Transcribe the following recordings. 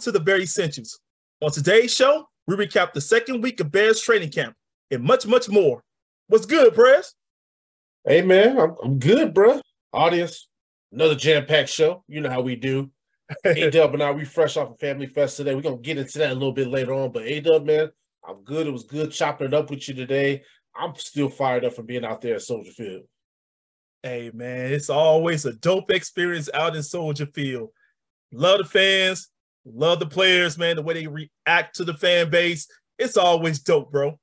To the Bear Essentials. On today's show, we recap the second week of Bears training camp and much, much more. What's good, Press? Hey man, I'm, I'm good, bro. Audience, another jam-packed show. You know how we do. A Dub and I, we fresh off a family fest today. We're gonna get into that a little bit later on. But A Dub, man, I'm good. It was good chopping it up with you today. I'm still fired up from being out there at Soldier Field. Hey, man, it's always a dope experience out in Soldier Field. Love the fans, love the players, man, the way they react to the fan base. It's always dope, bro.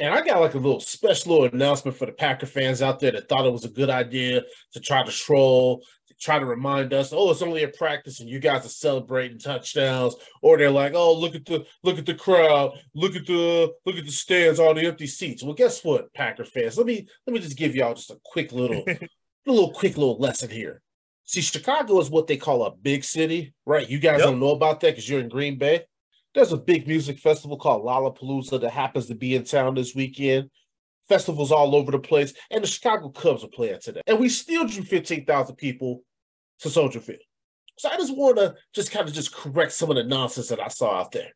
And I got like a little special little announcement for the Packer fans out there that thought it was a good idea to try to troll, to try to remind us, oh, it's only a practice and you guys are celebrating touchdowns. Or they're like, oh, look at the look at the crowd, look at the look at the stands, all the empty seats. Well, guess what, Packer fans? Let me let me just give y'all just a quick little a little quick little lesson here. See, Chicago is what they call a big city, right? You guys Yep. don't know about that because you're in Green Bay. There's a big music festival called Lollapalooza that happens to be in town this weekend. Festivals all over the place, and the Chicago Cubs are playing today. And we still drew 15,000 people to Soldier Field. So I just want to just kind of just correct some of the nonsense that I saw out there.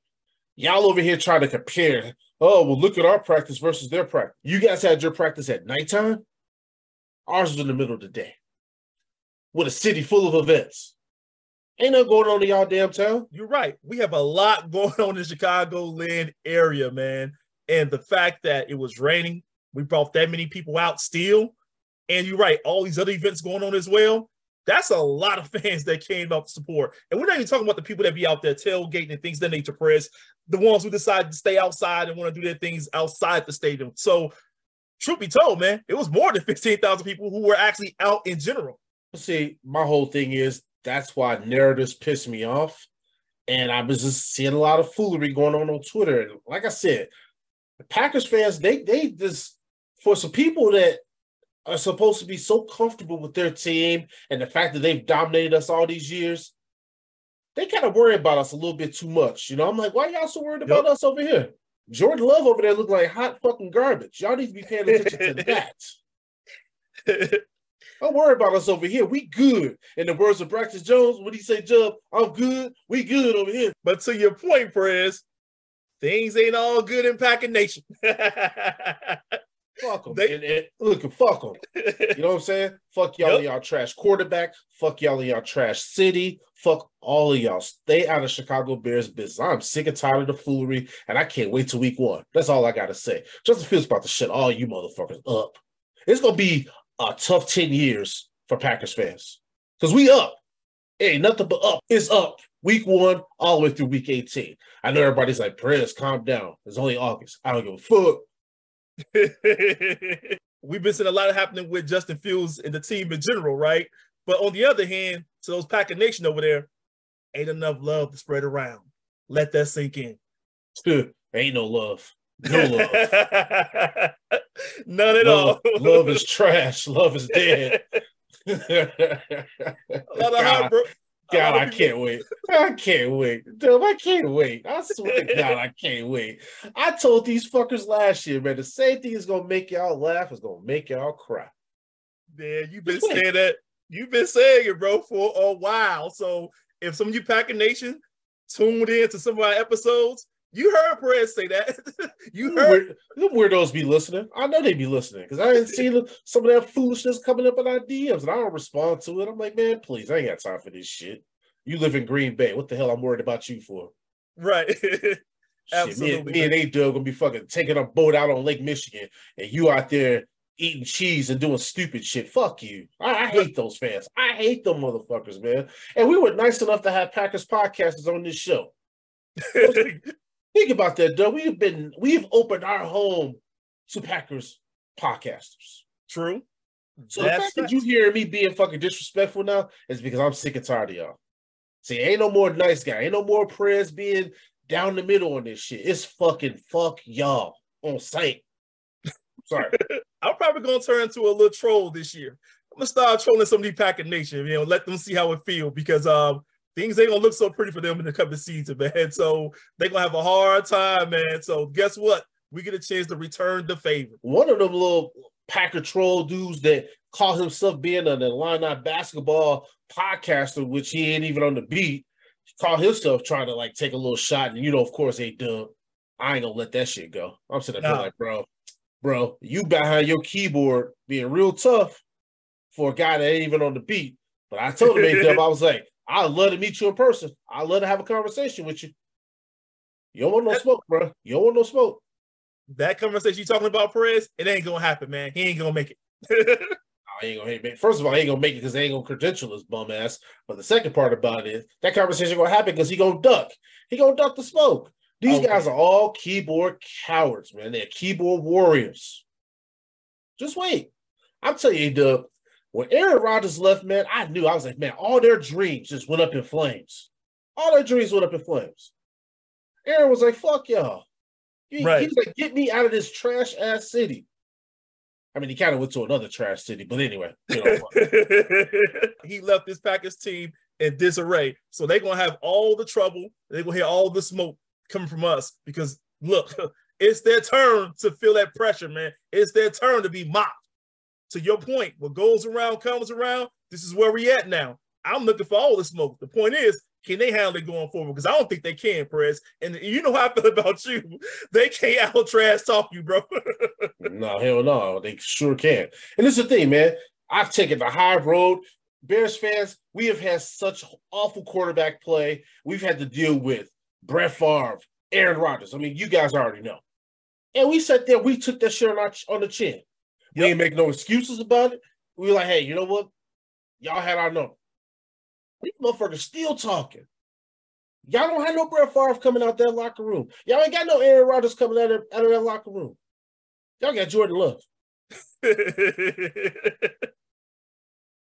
Y'all over here trying to compare. Oh, well, look at our practice versus their practice. You guys had your practice at nighttime. Ours was in the middle of the day with a city full of events. Ain't nothing going on in y'all damn town. You're right. We have a lot going on in the Chicagoland area, man. And the fact that it was raining, we brought that many people out still. And you're right, all these other events going on as well. That's a lot of fans that came out to support. And we're not even talking about the people that be out there tailgating and things that nature, press, the ones who decide to stay outside and want to do their things outside the stadium. So, truth be told, man, it was more than 15,000 people who were actually out in general. See, my whole thing is that's why narratives piss me off. And I was just seeing a lot of foolery going on on Twitter. And like I said, the Packers fans, they they just for some people that are supposed to be so comfortable with their team and the fact that they've dominated us all these years, they kind of worry about us a little bit too much. You know, I'm like, why y'all so worried about us over here? Jordan Love over there look like hot fucking garbage. Y'all need to be paying attention to that. Don't worry about us over here. We good. In the words of Braxton Jones, what he say, Jub? I'm good. We good over here. But to your point, Perez, things ain't all good in Packer Nation. Fuck them. They- and, and, look, fuck them. You know what I'm saying? Fuck y'all Yep. and y'all trash quarterback. Fuck y'all and y'all trash city. Fuck all of y'all. Stay out of Chicago Bears business. I'm sick and tired of the foolery, and I can't wait till week one. That's all I gotta say. Justin Fields about to shut all you motherfuckers up. It's gonna be a tough 10 years for Packers fans. Because we up. Hey, nothing but up. It's up. Week one, all the way through week 18. I know everybody's like, Perez, calm down. It's only August. I don't give a fuck. We've been seeing a lot of happening with Justin Fields and the team in general, right? But on the other hand, to those Packer Nation over there, ain't enough love to spread around. Let that sink in. ain't no love. No love. None at love, all. love is trash. Love is dead. a lot of God, bro. God, I can't wait. I can't wait. Dude, I can't wait. I swear to God, I can't wait. I told these fuckers last year, man, the same thing is gonna make y'all laugh, is gonna make y'all cry. Man, you've been Just wait. saying that. You've been saying it, bro, for a while. So if some of you Packer Nation tuned in to some of our episodes, you heard Perez say that. you heard. them weirdos be listening. I know they be listening because I didn't see some of that foolishness coming up in our DMs, and I don't respond to it. I'm like, man, please, I ain't got time for this shit. You live in Green Bay. What the hell I'm worried about you for? Right. Shit, me, Absolutely, and- me and A Dub gonna be fucking taking a boat out on Lake Michigan, and you out there eating cheese and doing stupid shit. Fuck you. I, I hate those fans. I hate them motherfuckers, man. And we were nice enough to have Packers podcasters on this show. Think about that, Dub. We've been we've opened our home to Packers podcasters. True. So the fact that you hear me being fucking disrespectful now is because I'm sick and tired of y'all. See, ain't no more nice guy, ain't no more prayers being down the middle on this shit. It's fucking fuck y'all on sight. Sorry. I'm probably gonna turn into a little troll this year. I'm gonna start trolling some of the Packer Nation, you know, let them see how it feel because um things ain't gonna look so pretty for them in the coming season, man. So they're gonna have a hard time, man. So guess what? We get a chance to return the favor. One of them little Packer troll dudes that call himself being an Illini basketball podcaster, which he ain't even on the beat, call himself trying to like take a little shot. And you know, of course, they dumb. I ain't gonna let that shit go. I'm sitting there like, bro, bro, you behind your keyboard being real tough for a guy that ain't even on the beat. But I told him, hey, Dub, I was like, I'd love to meet you in person. I'd love to have a conversation with you. You don't want no smoke, bro. You don't want no smoke. That conversation you talking about, Perez, it ain't gonna happen, man. He ain't gonna make it. I ain't gonna make. First of all, I ain't gonna make it because they ain't gonna credential his bum ass. But the second part about it is that conversation gonna happen because he gonna duck. He gonna duck the smoke. These okay. guys are all keyboard cowards, man. They're keyboard warriors. Just wait. I'm telling you, Dub, when Aaron Rodgers left, man, I knew I was like, man, all their dreams just went up in flames. All their dreams went up in flames. Aaron was like, fuck y'all. He, right. He's like, get me out of this trash ass city. I mean, he kind of went to another trash city, but anyway, you know, he left this Packers team in disarray. So they're gonna have all the trouble. They're gonna hear all the smoke coming from us because look, it's their turn to feel that pressure, man. It's their turn to be mocked. To your point, what goes around comes around. This is where we at now. I'm looking for all the smoke. The point is, can they handle it going forward? Because I don't think they can, Perez. And you know how I feel about you. They can't out trash talk you, bro. no, hell no. They sure can. And this is the thing, man. I've taken the high road. Bears fans, we have had such awful quarterback play. We've had to deal with Brett Favre, Aaron Rodgers. I mean, you guys already know. And we sat there, we took that shit on, our, on the chin. We ain't make no excuses about it. We were like, hey, you know what? Y'all had our number. These motherfuckers still talking. Y'all don't have no Brett Favre coming out that locker room. Y'all ain't got no Aaron Rodgers coming out of, out of that locker room. Y'all got Jordan Love.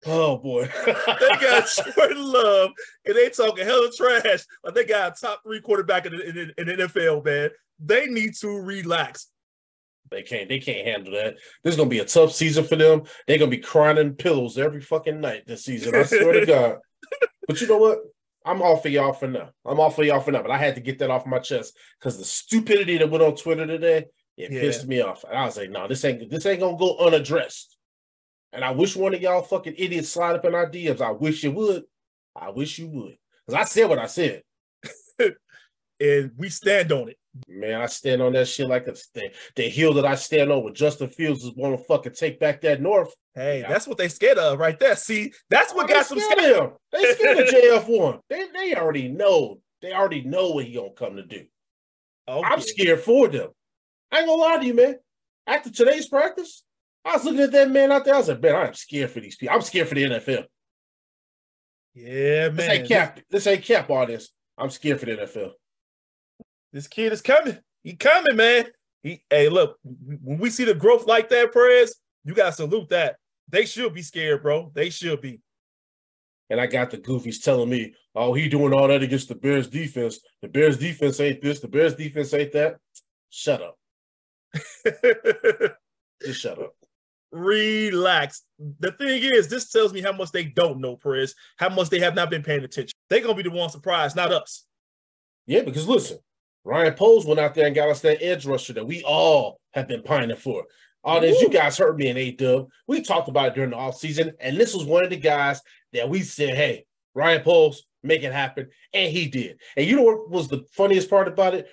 oh boy. they got Jordan Love and they talking hella trash. Like they got a top three quarterback in the, in, in the NFL, man. They need to relax. They can't. They can't handle that. This is gonna be a tough season for them. They're gonna be crying in pillows every fucking night this season. I swear to God. But you know what? I'm off for y'all for now. I'm off for y'all for now. But I had to get that off my chest because the stupidity that went on Twitter today, it yeah. pissed me off. And I was like, no, this ain't this ain't gonna go unaddressed. And I wish one of y'all fucking idiots slide up in our DMs. I wish you would. I wish you would. Because I said what I said. and we stand on it. Man, I stand on that shit like a the, the hill that I stand on with Justin Fields is want to fucking take back that North. Hey, yeah. that's what they scared of right there. See, that's what oh, got some scared. Him. They scared of JF one. They they already know. They already know what he gonna come to do. Okay. I'm scared for them. I ain't gonna lie to you, man. After today's practice, I was looking at that man out there. I was like, man, I'm scared for these people. I'm scared for the NFL. Yeah, man. This ain't cap. This ain't cap artist. I'm scared for the NFL. This kid is coming. He coming, man. He hey, look, when we see the growth like that, Perez, you gotta salute that. They should be scared, bro. They should be. And I got the goofies telling me, oh, he doing all that against the Bears defense. The Bears defense ain't this, the Bears defense ain't that. Shut up. Just shut up. Relax. The thing is, this tells me how much they don't know, Perez, how much they have not been paying attention. They're gonna be the one surprised, not us. Yeah, because listen, Ryan Poles went out there and got us that edge rusher that we all have been pining for. All this, you guys heard me in A Dub. We talked about it during the offseason, and this was one of the guys that we said, hey, Ryan Poles, make it happen. And he did. And you know what was the funniest part about it?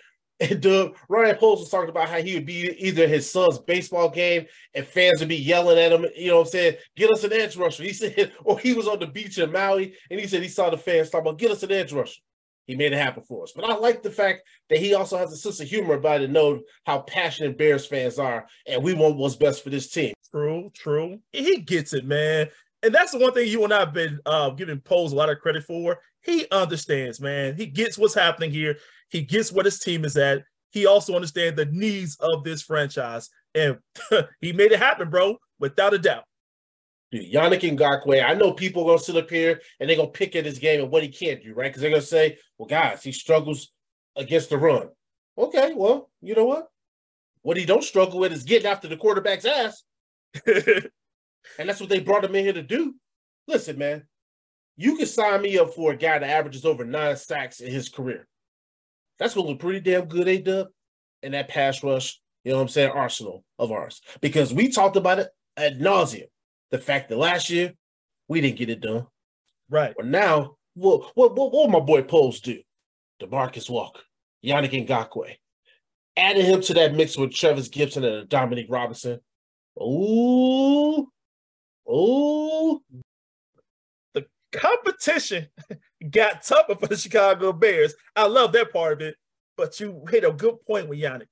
Dub, Ryan Poles was talking about how he would be either his son's baseball game and fans would be yelling at him, you know what I'm saying? Get us an edge rusher. He said, or he was on the beach in Maui and he said he saw the fans talking about get us an edge rusher he made it happen for us. But I like the fact that he also has a sense of humor about it, know how passionate Bears fans are, and we want what's best for this team. True, true. He gets it, man. And that's the one thing you and I have been uh, giving Poles a lot of credit for. He understands, man. He gets what's happening here. He gets what his team is at. He also understands the needs of this franchise. And he made it happen, bro, without a doubt. Dude, Yannick Ngakoue, I know people are gonna sit up here and they're gonna pick at his game and what he can't do, right? Because they're gonna say, well, guys, he struggles against the run. Okay, well, you know what? What he don't struggle with is getting after the quarterback's ass. and that's what they brought him in here to do. Listen, man, you can sign me up for a guy that averages over nine sacks in his career. That's gonna look pretty damn good, A Dub, and that pass rush, you know what I'm saying, arsenal of ours. Because we talked about it ad nauseum. The fact that last year we didn't get it done. Right. But now, what what what, what my boy Poles do? DeMarcus Walker, Yannick Ngakoue. Adding him to that mix with Trevis Gipson and Dominique Robinson. Ooh, ooh, The competition got tougher for the Chicago Bears. I love that part of it, but you hit a good point with Yannick.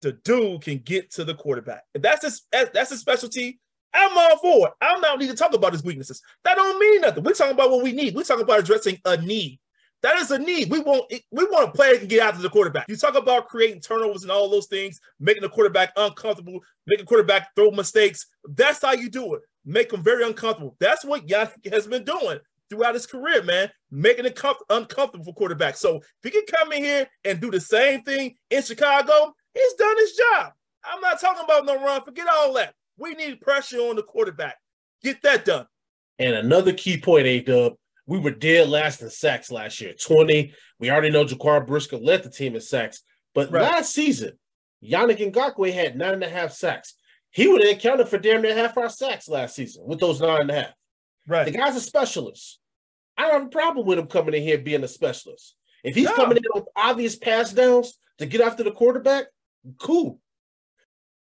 The dude can get to the quarterback. If that's his that's his specialty, I'm all for it. I don't need to talk about his weaknesses. That don't mean nothing. We're talking about what we need. We're talking about addressing a need. That is a need. We want we want a player to get out to the quarterback. You talk about creating turnovers and all those things, making the quarterback uncomfortable, making quarterback throw mistakes. That's how you do it make him very uncomfortable. That's what Yannick has been doing throughout his career, man, making it com- uncomfortable for quarterbacks. So if he can come in here and do the same thing in Chicago, he's done his job. I'm not talking about no run. Forget all that. We need pressure on the quarterback. Get that done. And another key point, A Dub, we were dead last in sacks last year, 20. We already know Jaquan Brisker led the team in sacks. But right. last season, Yannick Ngakoue had nine and a half sacks. He would have accounted for damn near half our sacks last season with those nine and a half. Right. The guy's a specialist. I don't have a problem with him coming in here being a specialist. If he's no. coming in with obvious pass downs to get after the quarterback, cool.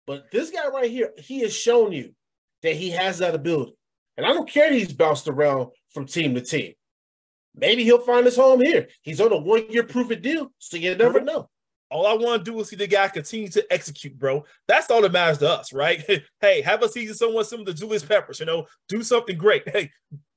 But this guy right here, he has shown you that he has that ability. And I don't care he's bounced around from team to team. Maybe he'll find his home here. He's on a one year proven deal, so you never know. All I want to do is see the guy continue to execute, bro. That's all that matters to us, right? hey, have a season somewhat similar to Julius Peppers, you know, do something great. Hey,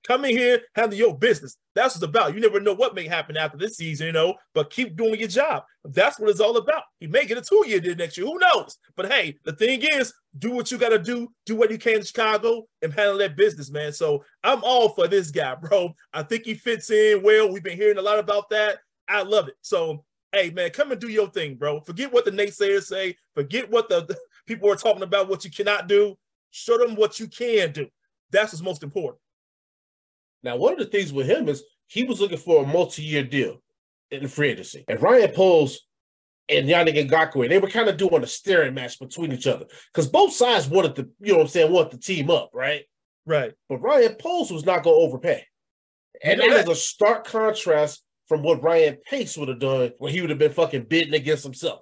come in here, handle your business. That's what it's about. You never know what may happen after this season, you know, but keep doing your job. That's what it's all about. He may get a two year deal next year. Who knows? But hey, the thing is, do what you got to do, do what you can in Chicago and handle that business, man. So I'm all for this guy, bro. I think he fits in well. We've been hearing a lot about that. I love it. So hey man, come and do your thing, bro. Forget what the naysayers say. Forget what the, the people are talking about, what you cannot do. Show them what you can do. That's what's most important. Now, one of the things with him is he was looking for a multi-year deal in free agency. And Ryan Poles and Yannick Ngakoue, they were kind of doing a staring match between each other because both sides wanted to, you know what I'm saying, want the team up, right? Right. But Ryan Poles was not going to overpay. And know that is a stark contrast from what Ryan Pace would have done when he would have been fucking bidding against himself.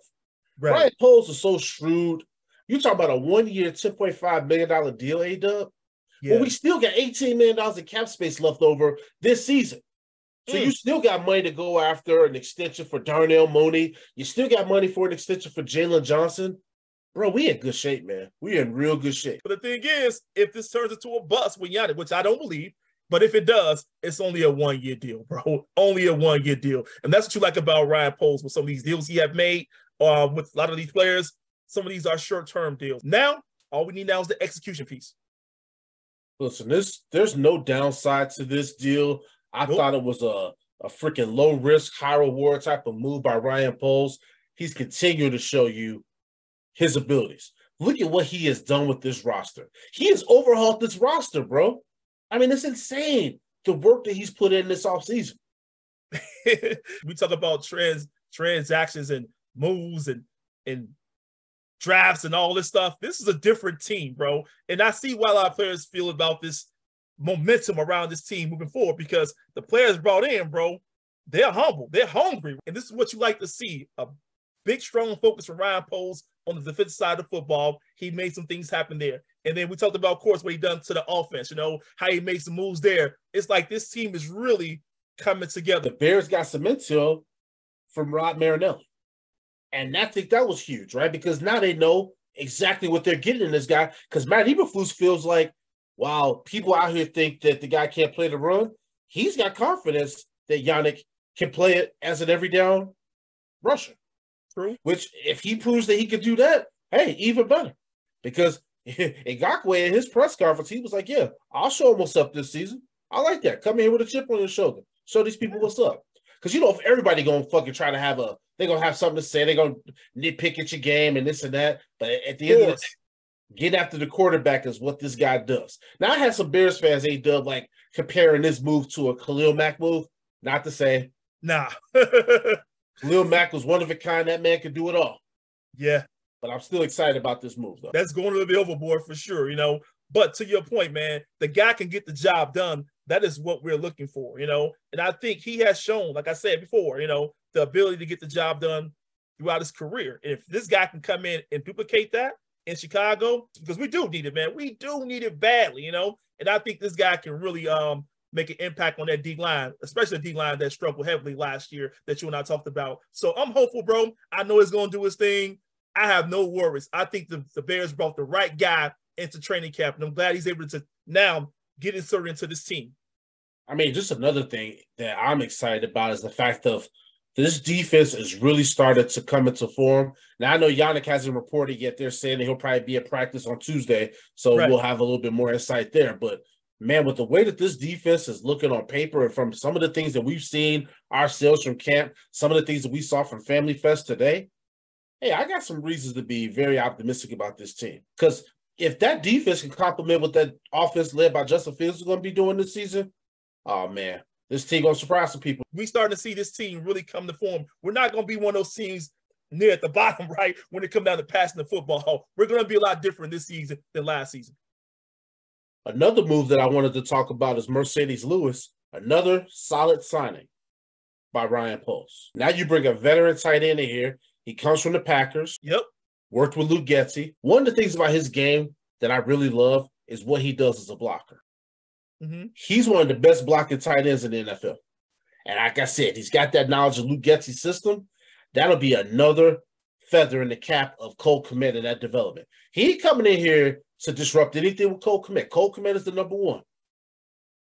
Right. Ryan Poles is so shrewd. You talk about a one year, $10.5 million deal, A dub. Yeah. Well, we still got $18 million in cap space left over this season. So mm. you still got money to go after an extension for Darnell Mooney. You still got money for an extension for Jaylon Johnson. Bro, we in good shape, man. We in real good shape. But the thing is, if this turns into a bust with Yannick, which I don't believe, but if it does, it's only a one year deal, bro. Only a one year deal. And that's what you like about Ryan Poles with some of these deals he have made uh, with a lot of these players. Some of these are short term deals. Now, all we need now is the execution piece. Listen, this there's no downside to this deal. I nope. thought it was a, a freaking low risk, high reward type of move by Ryan Poles. He's continuing to show you his abilities. Look at what he has done with this roster. He has overhauled this roster, bro. I mean, it's insane the work that he's put in this offseason. we talk about trans transactions and moves and and drafts and all this stuff. This is a different team, bro. And I see why a lot of players feel about this momentum around this team moving forward because the players brought in, bro, they're humble, they're hungry. And this is what you like to see a big, strong focus from Ryan Poles on the defensive side of football. He made some things happen there. And then we talked about, of course, what he done to the offense, you know, how he made some moves there. It's like this team is really coming together. The Bears got some Cemento from Rod Marinelli. And I think that was huge, right? Because now they know exactly what they're getting in this guy. Because Matt Eberflus feels like, while people out here think that the guy can't play the run, he's got confidence that Yannick can play it as an every down rusher. True. Which, if he proves that he can do that, hey, even better. Because Ngakoue in his press conference, he was like, "Yeah, I'll show him what's up this season. I like that. Come in here with a chip on your shoulder. Show these people what's up." Because you know, if everybody gonna fucking try to have a, they're gonna have something to say. They're gonna nitpick at your game and this and that. But at the end of the day, get after the quarterback is what this guy does. Now I had some Bears fans, A Dub, like comparing this move to a Khalil Mack move. Not to say, nah. Khalil Mack was one of a kind. That man could do it all. Yeah. But I'm still excited about this move, though. That's going to be overboard for sure, you know. But to your point, man, the guy can get the job done. That is what we're looking for, you know. And I think he has shown, like I said before, you know, the ability to get the job done throughout his career. And if this guy can come in and duplicate that in Chicago, because we do need it, man. We do need it badly, you know. And I think this guy can really um make an impact on that D line, especially the D line that struggled heavily last year that you and I talked about. So I'm hopeful, bro. I know he's to do his thing. I have no worries. I think the, the Bears brought the right guy into training camp, and I'm glad he's able to now get inserted into this team. I mean, just another thing that I'm excited about is the fact of this defense is really started to come into form. Now I know Yannick hasn't reported yet. They're saying he'll probably be at practice on Tuesday, so right. we'll have a little bit more insight there. But man, with the way that this defense is looking on paper and from some of the things that we've seen ourselves from camp, some of the things that we saw from Family Fest today, hey, I got some reasons to be very optimistic about this team. Because if that defense can complement what that offense led by Justin Fields is going to be doing this season, oh man, this team going to surprise some people. We starting to see this team really come to form. We're not going to be one of those teams near at the bottom, right? When it come down to passing the football, we're going to be a lot different this season than last season. Another move that I wanted to talk about is Marcedes Lewis, another solid signing by Ryan Poles. Now you bring a veteran tight end in here. He comes from the Packers. Yep. Worked with Luke Getsy. One of the things about his game that I really love is what he does as a blocker. Mm-hmm. He's one of the best blocking tight ends in the NFL. And like I said, he's got that knowledge of Luke Getsy's system. That'll be another feather in the cap of Cole Kmet in that development. He coming in here to disrupt anything with Cole Kmet. Cole Kmet is the number one.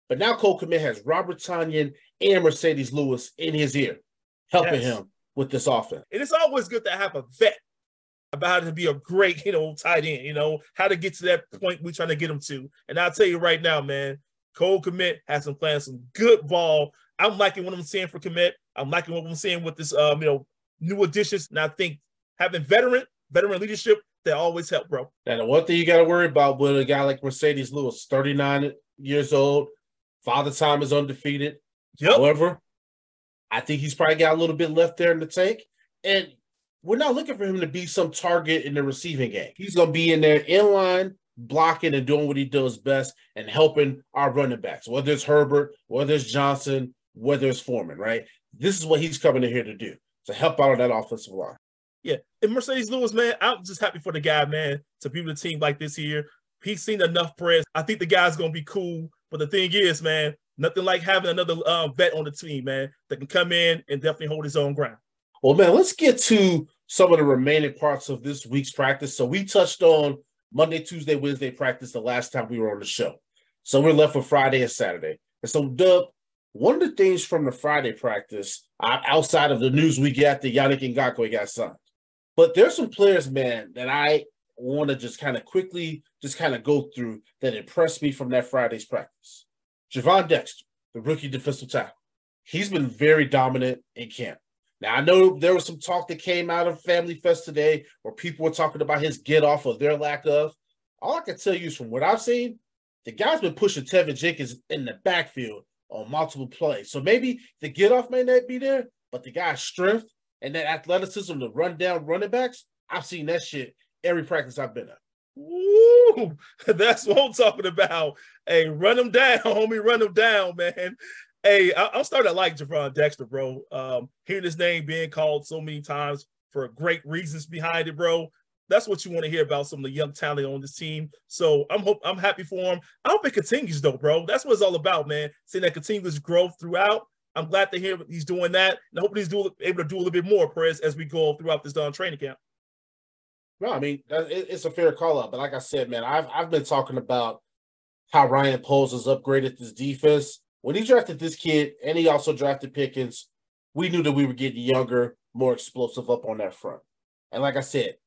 But now Cole Kmet has Robert Tonyan and Marcedes Lewis in his ear, helping yes. him with this offense. And it's always good to have a vet about how to be a great, you know, tight end, you know, how to get to that point we're trying to get him to. And I'll tell you right now, man, Cole Kmet has been playing some good ball. I'm liking what I'm seeing for Kmet. I'm liking what I'm seeing with this, um, you know, new additions. And I think having veteran, veteran leadership, they always help, bro. And the one thing you got to worry about with a guy like Marcedes Lewis, 39 years old, father time is undefeated. Yep. However, I think he's probably got a little bit left there in the tank. And we're not looking for him to be some target in the receiving game. He's going to be in there in line, blocking and doing what he does best and helping our running backs, whether it's Herbert, whether it's Johnson, whether it's Foreman, right? This is what he's coming in here to do to help out on that offensive line. Yeah. And Marcedes Lewis, man, I'm just happy for the guy, man, to be with a team like this here. He's seen enough press. I think the guy's going to be cool. But the thing is, man, nothing like having another uh, vet on the team, man, that can come in and definitely hold his own ground. Well, man, let's get to some of the remaining parts of this week's practice. So we touched on Monday, Tuesday, Wednesday practice the last time we were on the show. So we're left with Friday and Saturday. And so, Dub, one of the things from the Friday practice, uh, outside of the news we get that Yannick Ngakoue got signed, but there's some players, man, that I want to just kind of quickly just kind of go through that impressed me from that Friday's practice. Gervon Dexter, the rookie defensive tackle, he's been very dominant in camp. Now I know there was some talk that came out of Family Fest today where people were talking about his get off or their lack of. All I can tell you is from what I've seen, the guy's been pushing Teven Jenkins in the backfield on multiple plays. So maybe the get off may not be there, but the guy's strength and that athleticism to run down running backs, I've seen that shit every practice I've been at. Woo! That's what I'm talking about. Hey, run them down, homie. Run them down, man. Hey, I, am starting to like Gervon Dexter, bro. Um, hearing his name being called so many times for great reasons behind it, bro. That's what you want to hear about some of the young talent on this team. So I'm hope I'm happy for him. I hope it continues though, bro. That's what it's all about, man. Seeing that continuous growth throughout. I'm glad to hear he's doing that, and I hope he's do, able to do a little bit more, Perez, as we go throughout this done training camp. No, I mean it's a fair call out, but like I said, man, I've I've been talking about how Ryan Poles has upgraded this defense. When he drafted this kid, and he also drafted Pickens, we knew that we were getting younger, more explosive up on that front. And like I said,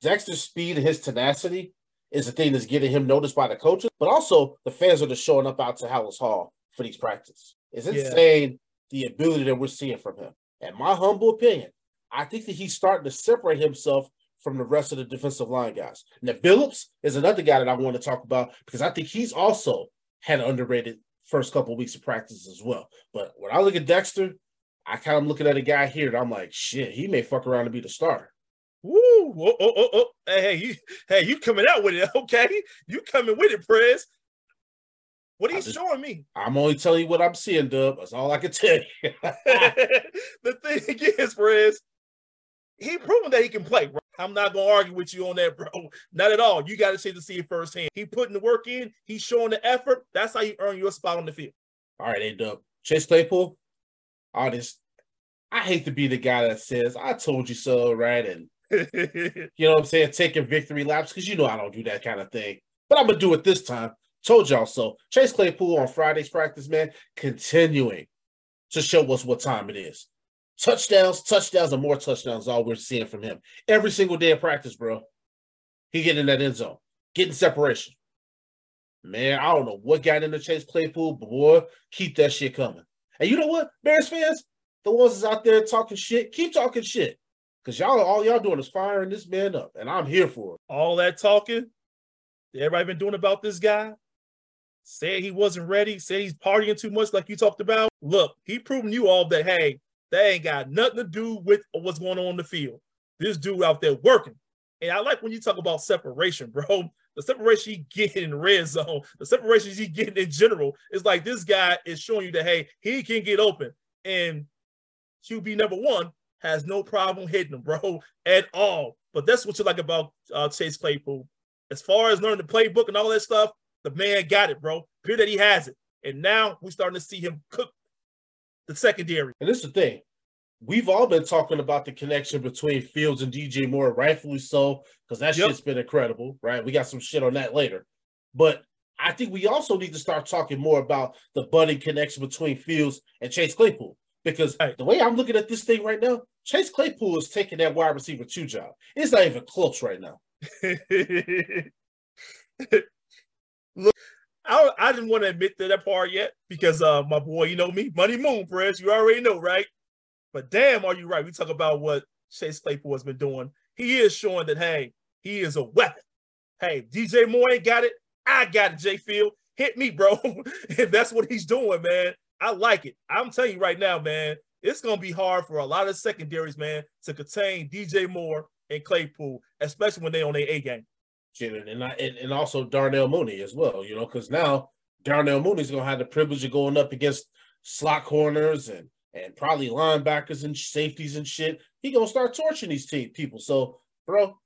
Dexter's speed and his tenacity is the thing that's getting him noticed by the coaches, but also the fans are just showing up out to Halas Hall for these practices. It's Yeah. insane the ability that we're seeing from him. And my humble opinion, I think that he's starting to separate himself from the rest of the defensive line guys. Now, Phillips is another guy that I want to talk about because I think he's also had an underrated first couple weeks of practice as well. But when I look at Dexter, I kind of looking at a guy here that I'm like, shit, he may fuck around and be the starter. Woo! Oh, oh, oh, oh. Hey, hey, you, hey, you coming out with it? Okay, you coming with it, Prez? What are you just- showing me? I'm only telling you what I'm seeing, Dub. That's all I can tell you. the thing is, Prez, he proven that he can play. Bro. I'm not gonna argue with you on that, bro. Not at all. You got to see to see it firsthand. He putting the work in. He's showing the effort. That's how you earn your spot on the field. all right, A Dub. Chase Claypool, this. I hate to be the guy that says, I told you so, right? And you know what I'm saying, taking victory laps, because you know I don't do that kind of thing. But I'm gonna do it this time. Told y'all so. Chase Claypool on Friday's practice, man, continuing to show us what time it is. Touchdowns, touchdowns, and more touchdowns. All we're seeing from him every single day of practice, bro. He getting in that end zone, getting separation. Man, I don't know what got into Chase Claypool, but boy, keep that shit coming. And you know what, Bears fans, the ones that's out there talking shit, keep talking shit. Cause y'all all y'all doing is firing this man up, and I'm here for it. all that talking that everybody been doing about this guy, said he wasn't ready, said he's partying too much, like you talked about. Look, he proven you all that hey, that ain't got nothing to do with what's going on in the field. This dude out there working. And I like when you talk about separation, bro. The separation he getting in red zone, the separation he getting in general, is like this guy is showing you that hey, he can get open. And QB number one has no problem hitting him, bro, at all. But that's what you like about uh, Chase Claypool. As far as learning the playbook and all that stuff, the man got it, bro. Pure that he has it. And now we're starting to see him cook the secondary. And this is the thing. We've all been talking about the connection between Fields and DJ Moore, rightfully so, because that Yep. shit's been incredible, right? We got some shit on that later. But I think we also need to start talking more about the budding connection between Fields and Chase Claypool. Because Right. the way I'm looking at this thing right now, Chase Claypool is taking that wide receiver two job. It's not even close right now. Look, I, I didn't want to admit to that part yet because uh my boy, you know me, Money Moon, Press, you already know, right? But damn, are you right? We talk about what Chase Claypool has been doing. He is showing that hey, he is a weapon. Hey, DJ Moore ain't got it. I got it, J Field. Hit me, bro. if that's what he's doing, man. I like it. I'm telling you right now, man, it's gonna be hard for a lot of secondaries, man, to contain DJ Moore and Claypool, especially when they on their A game. Shit, and, I, and and also Darnell Mooney as well, you know, because now Darnell Mooney's gonna have the privilege of going up against slot corners and and probably linebackers and safeties and shit. He gonna start torching these team people. So, bro,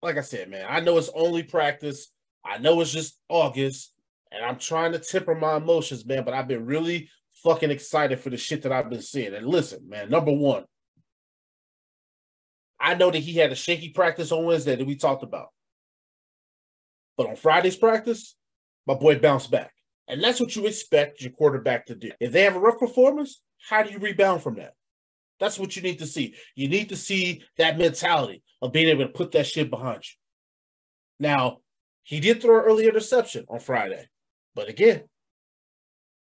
like I said, man, I know it's only practice. I know it's just August, and I'm trying to temper my emotions, man. But I've been really fucking excited for the shit that I've been seeing. And listen, man, number one, I know that he had a shaky practice on Wednesday that we talked about. But on Friday's practice, my boy bounced back. And that's what you expect your quarterback to do. If they have a rough performance, how do you rebound from that? That's what you need to see. You need to see that mentality of being able to put that shit behind you. Now, he did throw an early interception on Friday, but again,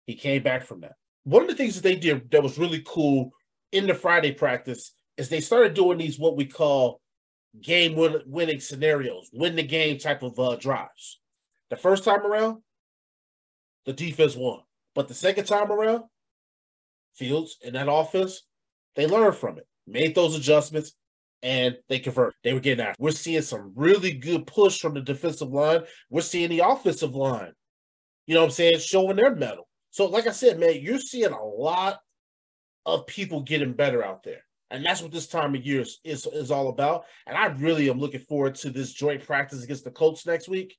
he came back from that. One of the things that they did that was really cool in the Friday practice is they started doing these what we call game win- winning scenarios, win the game type of uh, drives. The first time around, the defense won. But the second time around, Fields and that offense, they learned from it, made those adjustments, and they convert. They were getting after. We're seeing some really good push from the defensive line. We're seeing the offensive line, you know what I'm saying, showing their mettle. So, like I said, man, you're seeing a lot of people getting better out there. And that's what this time of year is, is, is all about. And I really am looking forward to this joint practice against the Colts next week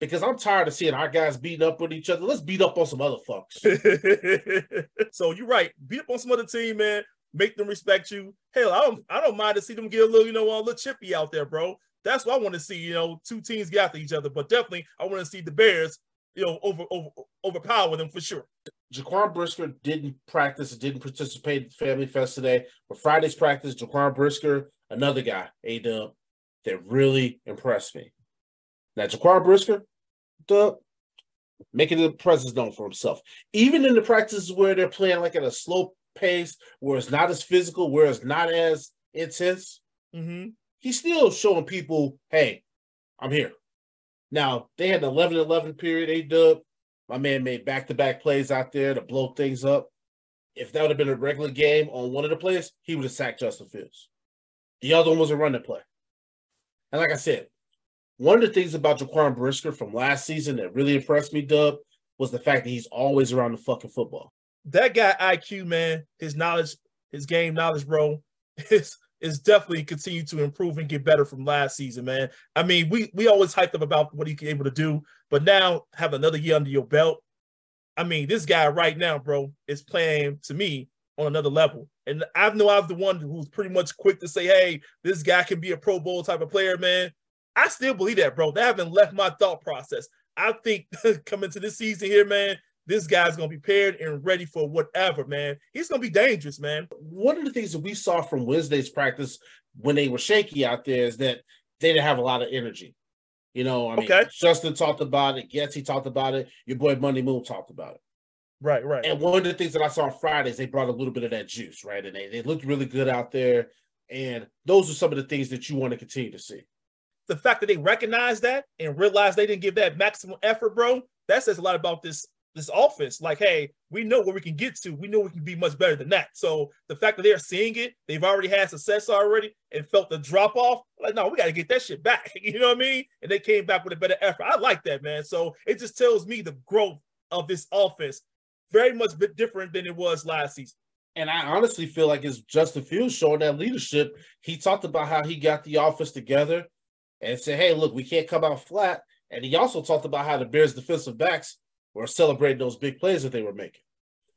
because I'm tired of seeing our guys beating up with each other. Let's beat up on some other fucks. so you're right. Beat up on some other team, man. Make them respect you. Hell, I don't I don't mind to see them get a little, you know, a little chippy out there, bro. That's what I want to see. You know, two teams get after each other, but definitely I want to see the Bears, you know, over over overpower them for sure. Jaquan Brisker didn't practice, didn't participate at the Family Fest today. But Friday's practice, Jaquan Brisker, another guy, A Dub, that really impressed me. Now, Jaquan Brisker, the making the presence known for himself. Even in the practices where they're playing like at a slow pace, where it's not as physical, where it's not as intense, Mm-hmm. he's still showing people, hey, I'm here. Now, they had an 11 11 period, A dub. My man made back to back plays out there to blow things up. If that would have been a regular game on one of the plays, he would have sacked Justin Fields. The other one was a running play. And like I said, one of the things about Jaquan Brisker from last season that really impressed me, Dub, was the fact that he's always around the fucking football. That guy IQ, man, his knowledge, his game knowledge, bro, is is definitely continue to improve and get better from last season, man. I mean, we we always hyped up about what he's able to do, but now have another year under your belt. I mean, this guy right now, bro, is playing to me on another level. And I know I'm the one who's pretty much quick to say, hey, this guy can be a Pro Bowl type of player, man. I still believe that, bro. That haven't left my thought process. I think coming to this season here, man, this guy's gonna be paired and ready for whatever, man. He's gonna be dangerous, man. One of the things that we saw from Wednesday's practice when they were shaky out there is that they didn't have a lot of energy. You know, I mean, Okay. Justin talked about it, Yes, he talked about it, your boy Money Moon talked about it. Right, right. And one of the things that I saw on Fridays, they brought a little bit of that juice, right? And they, they looked really good out there. And those are some of the things that you want to continue to see. the fact that they recognize that and realize they didn't give that maximum effort, bro, that says a lot about this this offense. Like, hey, we know where we can get to. We know we can be much better than that. So the fact that they're seeing it, they've already had success already and felt the drop off. Like, no, we got to get that shit back. You know what I mean? And they came back with a better effort. I like that, man. So it just tells me the growth of this offense very much bit different than it was last season. And I honestly feel like it's Justin Fields showing that leadership. He talked about how he got the offense together and said, hey, look, we can't come out flat. And he also talked about how the Bears defensive backs were celebrating those big plays that they were making.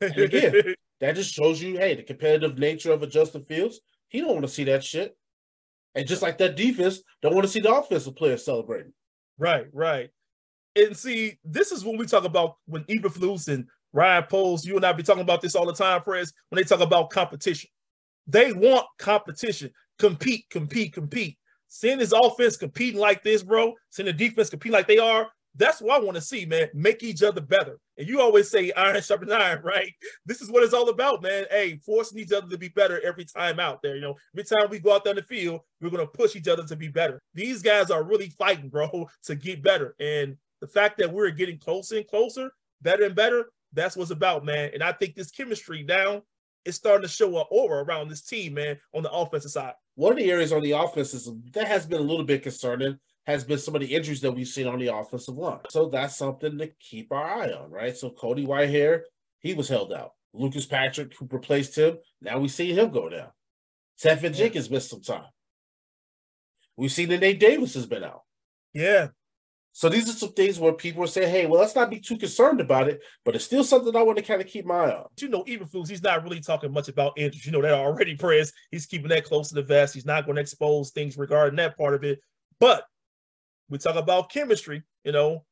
again, That just shows you, hey, the competitive nature of a Justin Fields. He don't want to see that shit. And just like that defense, don't want to see the offensive players celebrating. Right, right. And see, this is when we talk about when Eberflus and Ryan Poles, you and I be talking about this all the time, Prez, when they talk about competition. They want competition. Compete, compete, compete. Seeing this offense competing like this, bro, seeing the defense compete like they are, that's what I want to see, man. Make each other better. And you always say iron sharpens iron, right? This is what it's all about, man. Hey, forcing each other to be better every time out there. You know, every time we go out there in the field, we're gonna push each other to be better. These guys are really fighting, bro, to get better. And the fact that we're getting closer and closer, better and better, that's what's about, man. And I think this chemistry now is starting to show an aura around this team, man, on the offensive side. One of the areas on the offense is that has been a little bit concerning has been some of the injuries that we've seen on the offensive line. So that's something to keep our eye on, right? So Cody Whitehair, he was held out. Lucas Patrick, who replaced him, now we see him go down. Teven Jenkins missed some time. We've seen that Nate Davis has been out. Yeah, So these are some things where people say, hey, well, let's not be too concerned about it, but it's still something I want to kind of keep my eye on. you know, even Flus, he's not really talking much about injuries. You know that already, Prez. He's keeping that close to the vest. He's not going to expose things regarding that part of it. But we talk about chemistry, you know,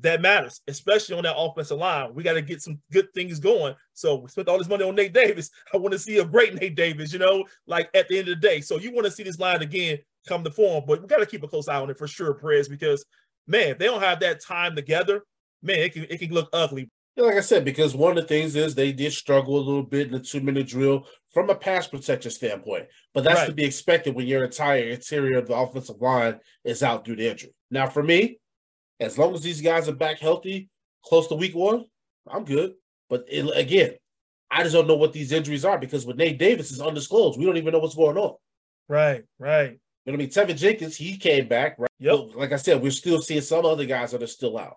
that matters, especially on that offensive line. We got to get some good things going. So we spent all this money on Nate Davis. I want to see a great Nate Davis, you know, like at the end of the day. So you want to see this line again come to form, but we got to keep a close eye on it for sure, Prez, because man, if they don't have that time together, man, it can it can look ugly. Like I said, because one of the things is they did struggle a little bit in the two minute drill from a pass protection standpoint, but that's to be expected when your entire interior of the offensive line is out due to injury. Now, for me, as long as these guys are back healthy, close to week one, I'm good. But it, again, I just don't know what these injuries are because with Nate Davis is undisclosed, we don't even know what's going on. Right, right. You know what I mean? Teven Jenkins, he came back, right? Yep. But like I said, we're still seeing some other guys that are still out.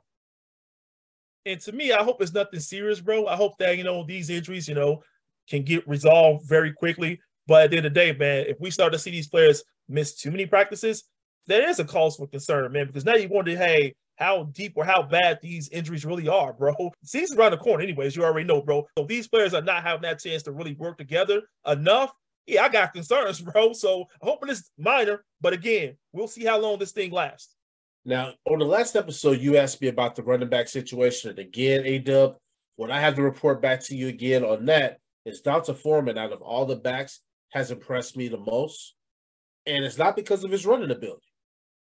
And to me, I hope it's nothing serious, bro. I hope that, you know, these injuries, you know, can get resolved very quickly. But at the end of the day, man, if we start to see these players miss too many practices, there is a cause for concern, man, because now you wonder, hey, how deep or how bad these injuries really are, bro. Season's around the corner, anyways. You already know, bro. So these players are not having that chance to really work together enough. Yeah, I got concerns, bro. So I'm hoping it's minor, but again, we'll see how long this thing lasts. Now, on the last episode, you asked me about the running back situation. And again, A Dub, what I have to report back to you again on that is D'Onta Foreman, out of all the backs, has impressed me the most. And it's not because of his running ability,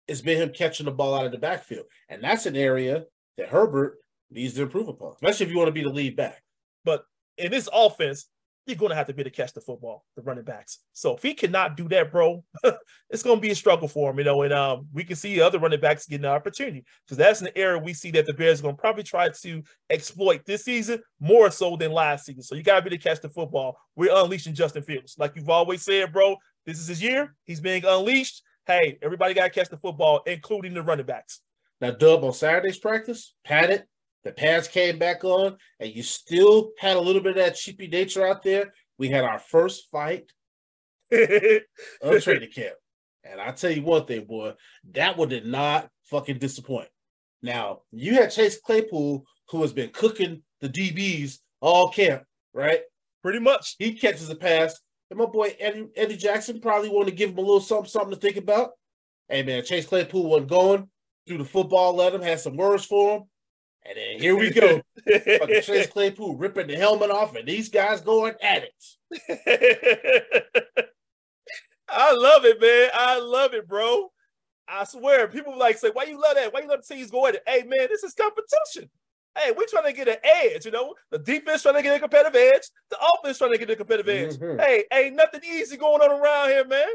it's been him catching the ball out of the backfield. And that's an area that Herbert needs to improve upon, especially if you want to be the lead back. But in this offense, you're going to have to be to catch the football, the running backs. So if he cannot do that, bro, it's going to be a struggle for him, you know. And um, we can see other running backs getting an opportunity because that's an area we see that the Bears are going to probably try to exploit this season more so than last season. So you got to be to catch the football. We're unleashing Justin Fields, like you've always said, bro. This is his year. He's being unleashed. Hey, everybody got to catch the football, including the running backs. Now, Dub on Saturday's practice, padded, the pads came back on, and you still had a little bit of that cheapy nature out there. We had our first fight of training camp. And I tell you one thing, boy, that one did not fucking disappoint. Now, you had Chase Claypool, who has been cooking the DBs all camp, right? Pretty much. He catches a pass. And my boy Eddie, Eddie Jackson probably wanted to give him a little something, something to think about. Hey, man, Chase Claypool wasn't going, threw the football at him, had some words for him. And then here we go. Fucking Chase Claypool ripping the helmet off, and these guys going at it. I love it, man. I love it, bro. I swear, people like say, "Why you love that? Why you love the teams going?" at it?" Hey, man, this is competition. Hey, we're trying to get an edge, you know. The defense trying to get a competitive edge. The offense trying to get a competitive edge. Mhm. Hey, ain't nothing easy going on around here, man.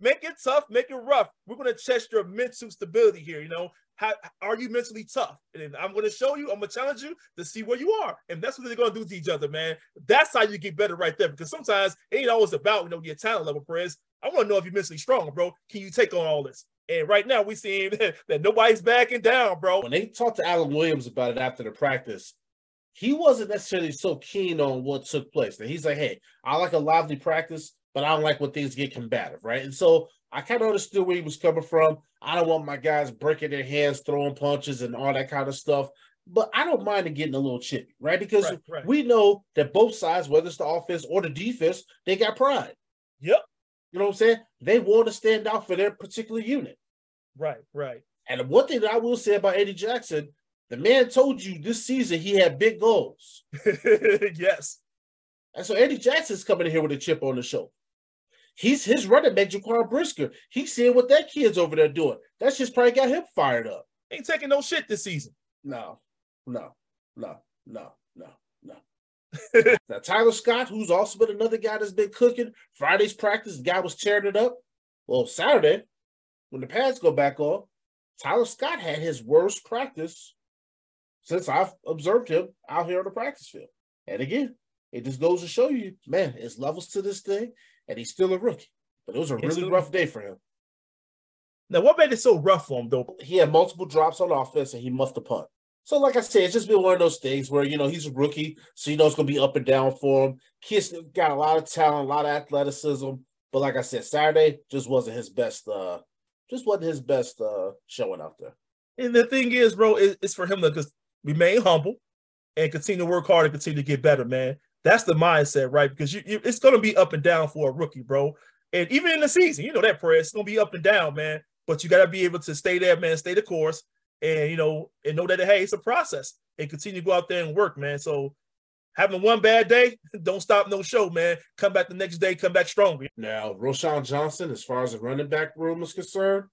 Make it tough, make it rough. We're gonna test your mental stability here. You know, how are you mentally tough? And I'm gonna show you. I'm gonna challenge you to see where you are, and that's what they're gonna do to each other, man. That's how you get better right there. Because sometimes it ain't always about you know your talent level, Perez. I want to know if you're mentally strong, bro. Can you take on all this? And right now, we seeing that, that nobody's backing down, bro. when they talked to Alan Williams about it after the practice, he wasn't necessarily so keen on what took place. And he's like, hey, I like a lively practice, but I don't like when things get combative, right? And so I kind of understood where he was coming from. I don't want my guys breaking their hands, throwing punches, and all that kind of stuff. But I don't mind it getting a little chippy, right? Because Right, right. we know that both sides, whether it's the offense or the defense, they got pride. Yep. You know what I'm saying? They want to stand out for their particular unit. Right, right. And one thing that I will say about Eddie Jackson, the man told you this season he had big goals. yes. And so Eddie Jackson's coming in here with a chip on the shoulder. He's his running back, Jaquan Brisker. He's seeing what that kid's over there doing. That's just probably got him fired up. Ain't taking no shit this season. No, no, no, no, no, no. now Tyler Scott, who's also been another guy that's been cooking. Friday's practice, the guy was tearing it up. Well, Saturday, when the pads go back on, Tyler Scott had his worst practice since I've observed him out here on the practice field. And again, it just goes to show you, man, it's levels to this thing, and he's still a rookie. But it was a It's really rough day for him. Now, what made it so rough for him, though? He had multiple drops on offense, and he muffed have punt. So, like I said, it's just been one of those things where you know he's a rookie, so you know it's gonna be up and down for him. Kid's got a lot of talent, a lot of athleticism, but like I said, Saturday just wasn't his best. uh Just wasn't his best uh showing out there. And the thing is, bro, it's for him to just remain humble and continue to work hard and continue to get better, man. That's the mindset, right? Because you, you it's going to be up and down for a rookie, bro. And even in the season, you know that, Perez, it's going to be up and down, man. But you got to be able to stay there, man, stay the course, and you know, and know that hey, it's a process, and continue to go out there and work, man. So having one bad day, don't stop no show, man. Come back the next day, come back stronger. Now, Roschon Johnson, as far as the running back room is concerned,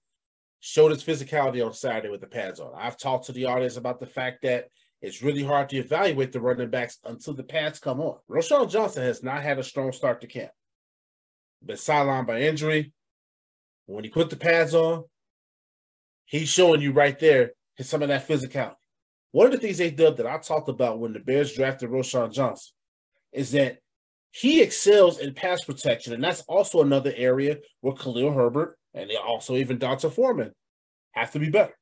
showed his physicality on Saturday with the pads on. I've talked to the audience about the fact that it's really hard to evaluate the running backs until the pads come on. Roschon Johnson has not had a strong start to camp. Been sidelined by injury. When he put the pads on, he's showing you right there some of that physicality. One of the things they did that I talked about when the Bears drafted Roschon Johnson is that he excels in pass protection, and that's also another area where Khalil Herbert and also even D'Onta Foreman have to be better.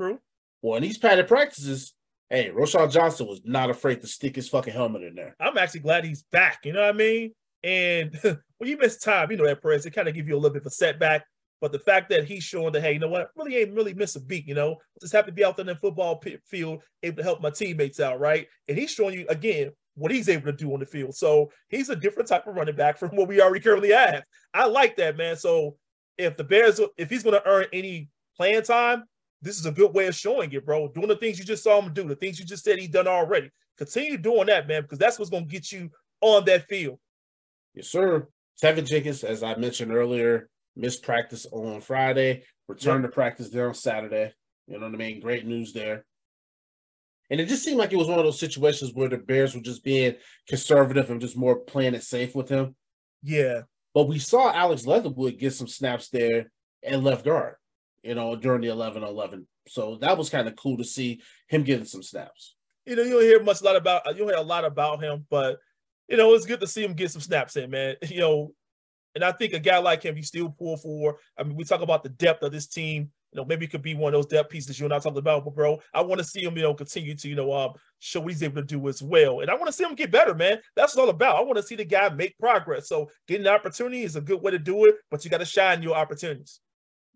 True. Well, in these padded practices, hey, Roschon Johnson was not afraid to stick his fucking helmet in there. I'm actually glad he's back. You know what I mean? And when you miss time, you know that press, it kind of give you a little bit of a setback. But the fact that he's showing that, hey, you know what, I really ain't really miss a beat, you know, just happy to be out there in the football field, able to help my teammates out, right? And he's showing you again what he's able to do on the field. So he's a different type of running back from what we already currently have. I like that, man. So if the Bears, if he's going to earn any playing time, this is a good way of showing it, bro. Doing the things you just saw him do, the things you just said he's done already. Continue doing that, man, because that's what's going to get you on that field. Yes, sir. Teven Jenkins, as I mentioned earlier, missed practice on Friday, returned to practice there on Saturday. You know what I mean? Great news there. And it just seemed like it was one of those situations where the Bears were just being conservative and just more playing it safe with him. Yeah. But we saw Alex Leatherwood get some snaps there and left guard, you know, during the 11 11. So that was kind of cool to see him getting some snaps. You know, you don't hear much a lot about you don't hear a lot about him, but you know, it's good to see him get some snaps in, man. You know, and I think a guy like him, you still pull for. I mean, we talk about the depth of this team. You know, maybe it could be one of those depth pieces you're not talking about, but bro, I want to see him, you know, continue to, you know, um, show what he's able to do as well. And I want to see him get better, man. That's all about. I want to see the guy make progress. So getting the opportunity is a good way to do it, but you got to shine your opportunities.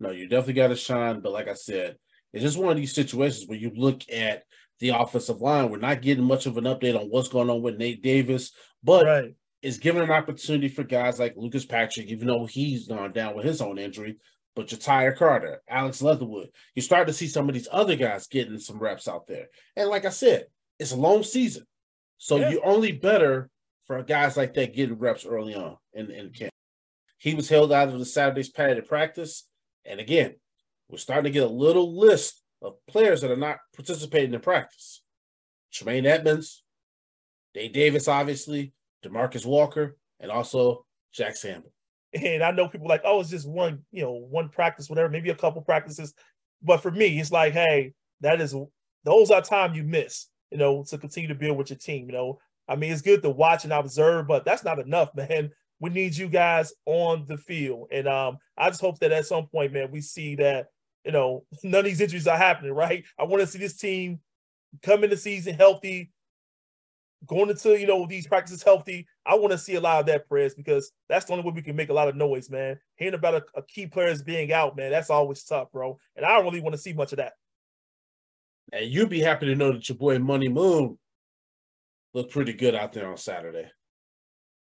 No, you definitely got to shine. But like I said, it's just one of these situations where you look at the offensive line. We're not getting much of an update on what's going on with Nate Davis, but Right. it's given an opportunity for guys like Lucas Patrick, even though he's gone down with his own injury. But Ja'Tyre Carter, Alex Leatherwood, you start to see some of these other guys getting some reps out there. And like I said, it's a long season. So Yeah. you're only better for guys like that getting reps early on in, in camp. He was held out of the Saturday's padded practice. And again, we're starting to get a little list of players that are not participating in practice. Tremaine Edmunds, Dave Davis, obviously, DeMarcus Walker, and also Jack Sample. And I know people like, oh, it's just one, you know, one practice, whatever, maybe a couple practices. But for me, it's like, hey, that is those are time you miss, you know, to continue to build with your team. You know, I mean, it's good to watch and observe, but that's not enough, man. We need you guys on the field. And um, I just hope that at some point, man, we see that, you know, none of these injuries are happening, right? I want to see this team come in the season healthy, going into you know these practices healthy. I want to see a lot of that, press because that's the only way we can make a lot of noise, man. Hearing about a, a key players being out, man, that's always tough, bro. And I don't really want to see much of that. And you'd be happy to know that your boy Money Moon looked pretty good out there on Saturday.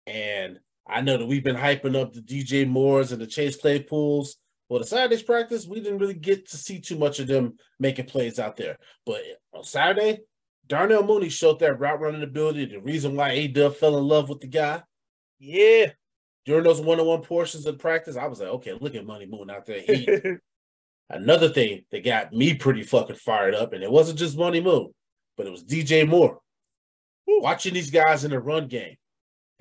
And I know that we've been hyping up the DJ Moores and the Chase Claypools. Well, the Saturday's practice, we didn't really get to see too much of them making plays out there. But on Saturday, Darnell Mooney showed that route running ability, the reason why A Dub fell in love with the guy. Yeah. During those one-on-one portions of practice, I was like, okay, look at Money Moon out there. He, Another thing that got me pretty fucking fired up, and it wasn't just Money Moon, but it was DJ Moore. Watching these guys in the run game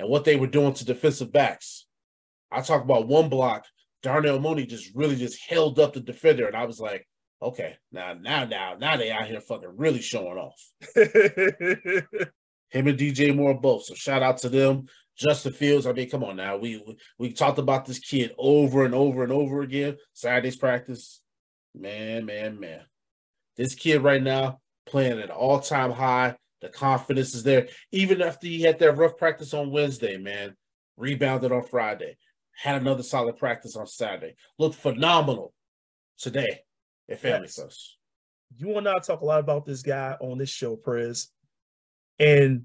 and what they were doing to defensive backs. I talk about one block, Darnell Mooney just really just held up the defender, and I was like, okay, now, now, now, now they out here fucking really showing off. Him and DJ Moore both. So shout out to them. Justin Fields. I mean, come on now. We, we we talked about this kid over and over and over again. Saturday's practice. Man, man, man. This kid right now playing at an all-time high. The confidence is there. Even after he had that rough practice on Wednesday, man. Rebounded on Friday. Had another solid practice on Saturday. Looked phenomenal today at Family. First. you and I talk a lot about this guy on this show, Prez. And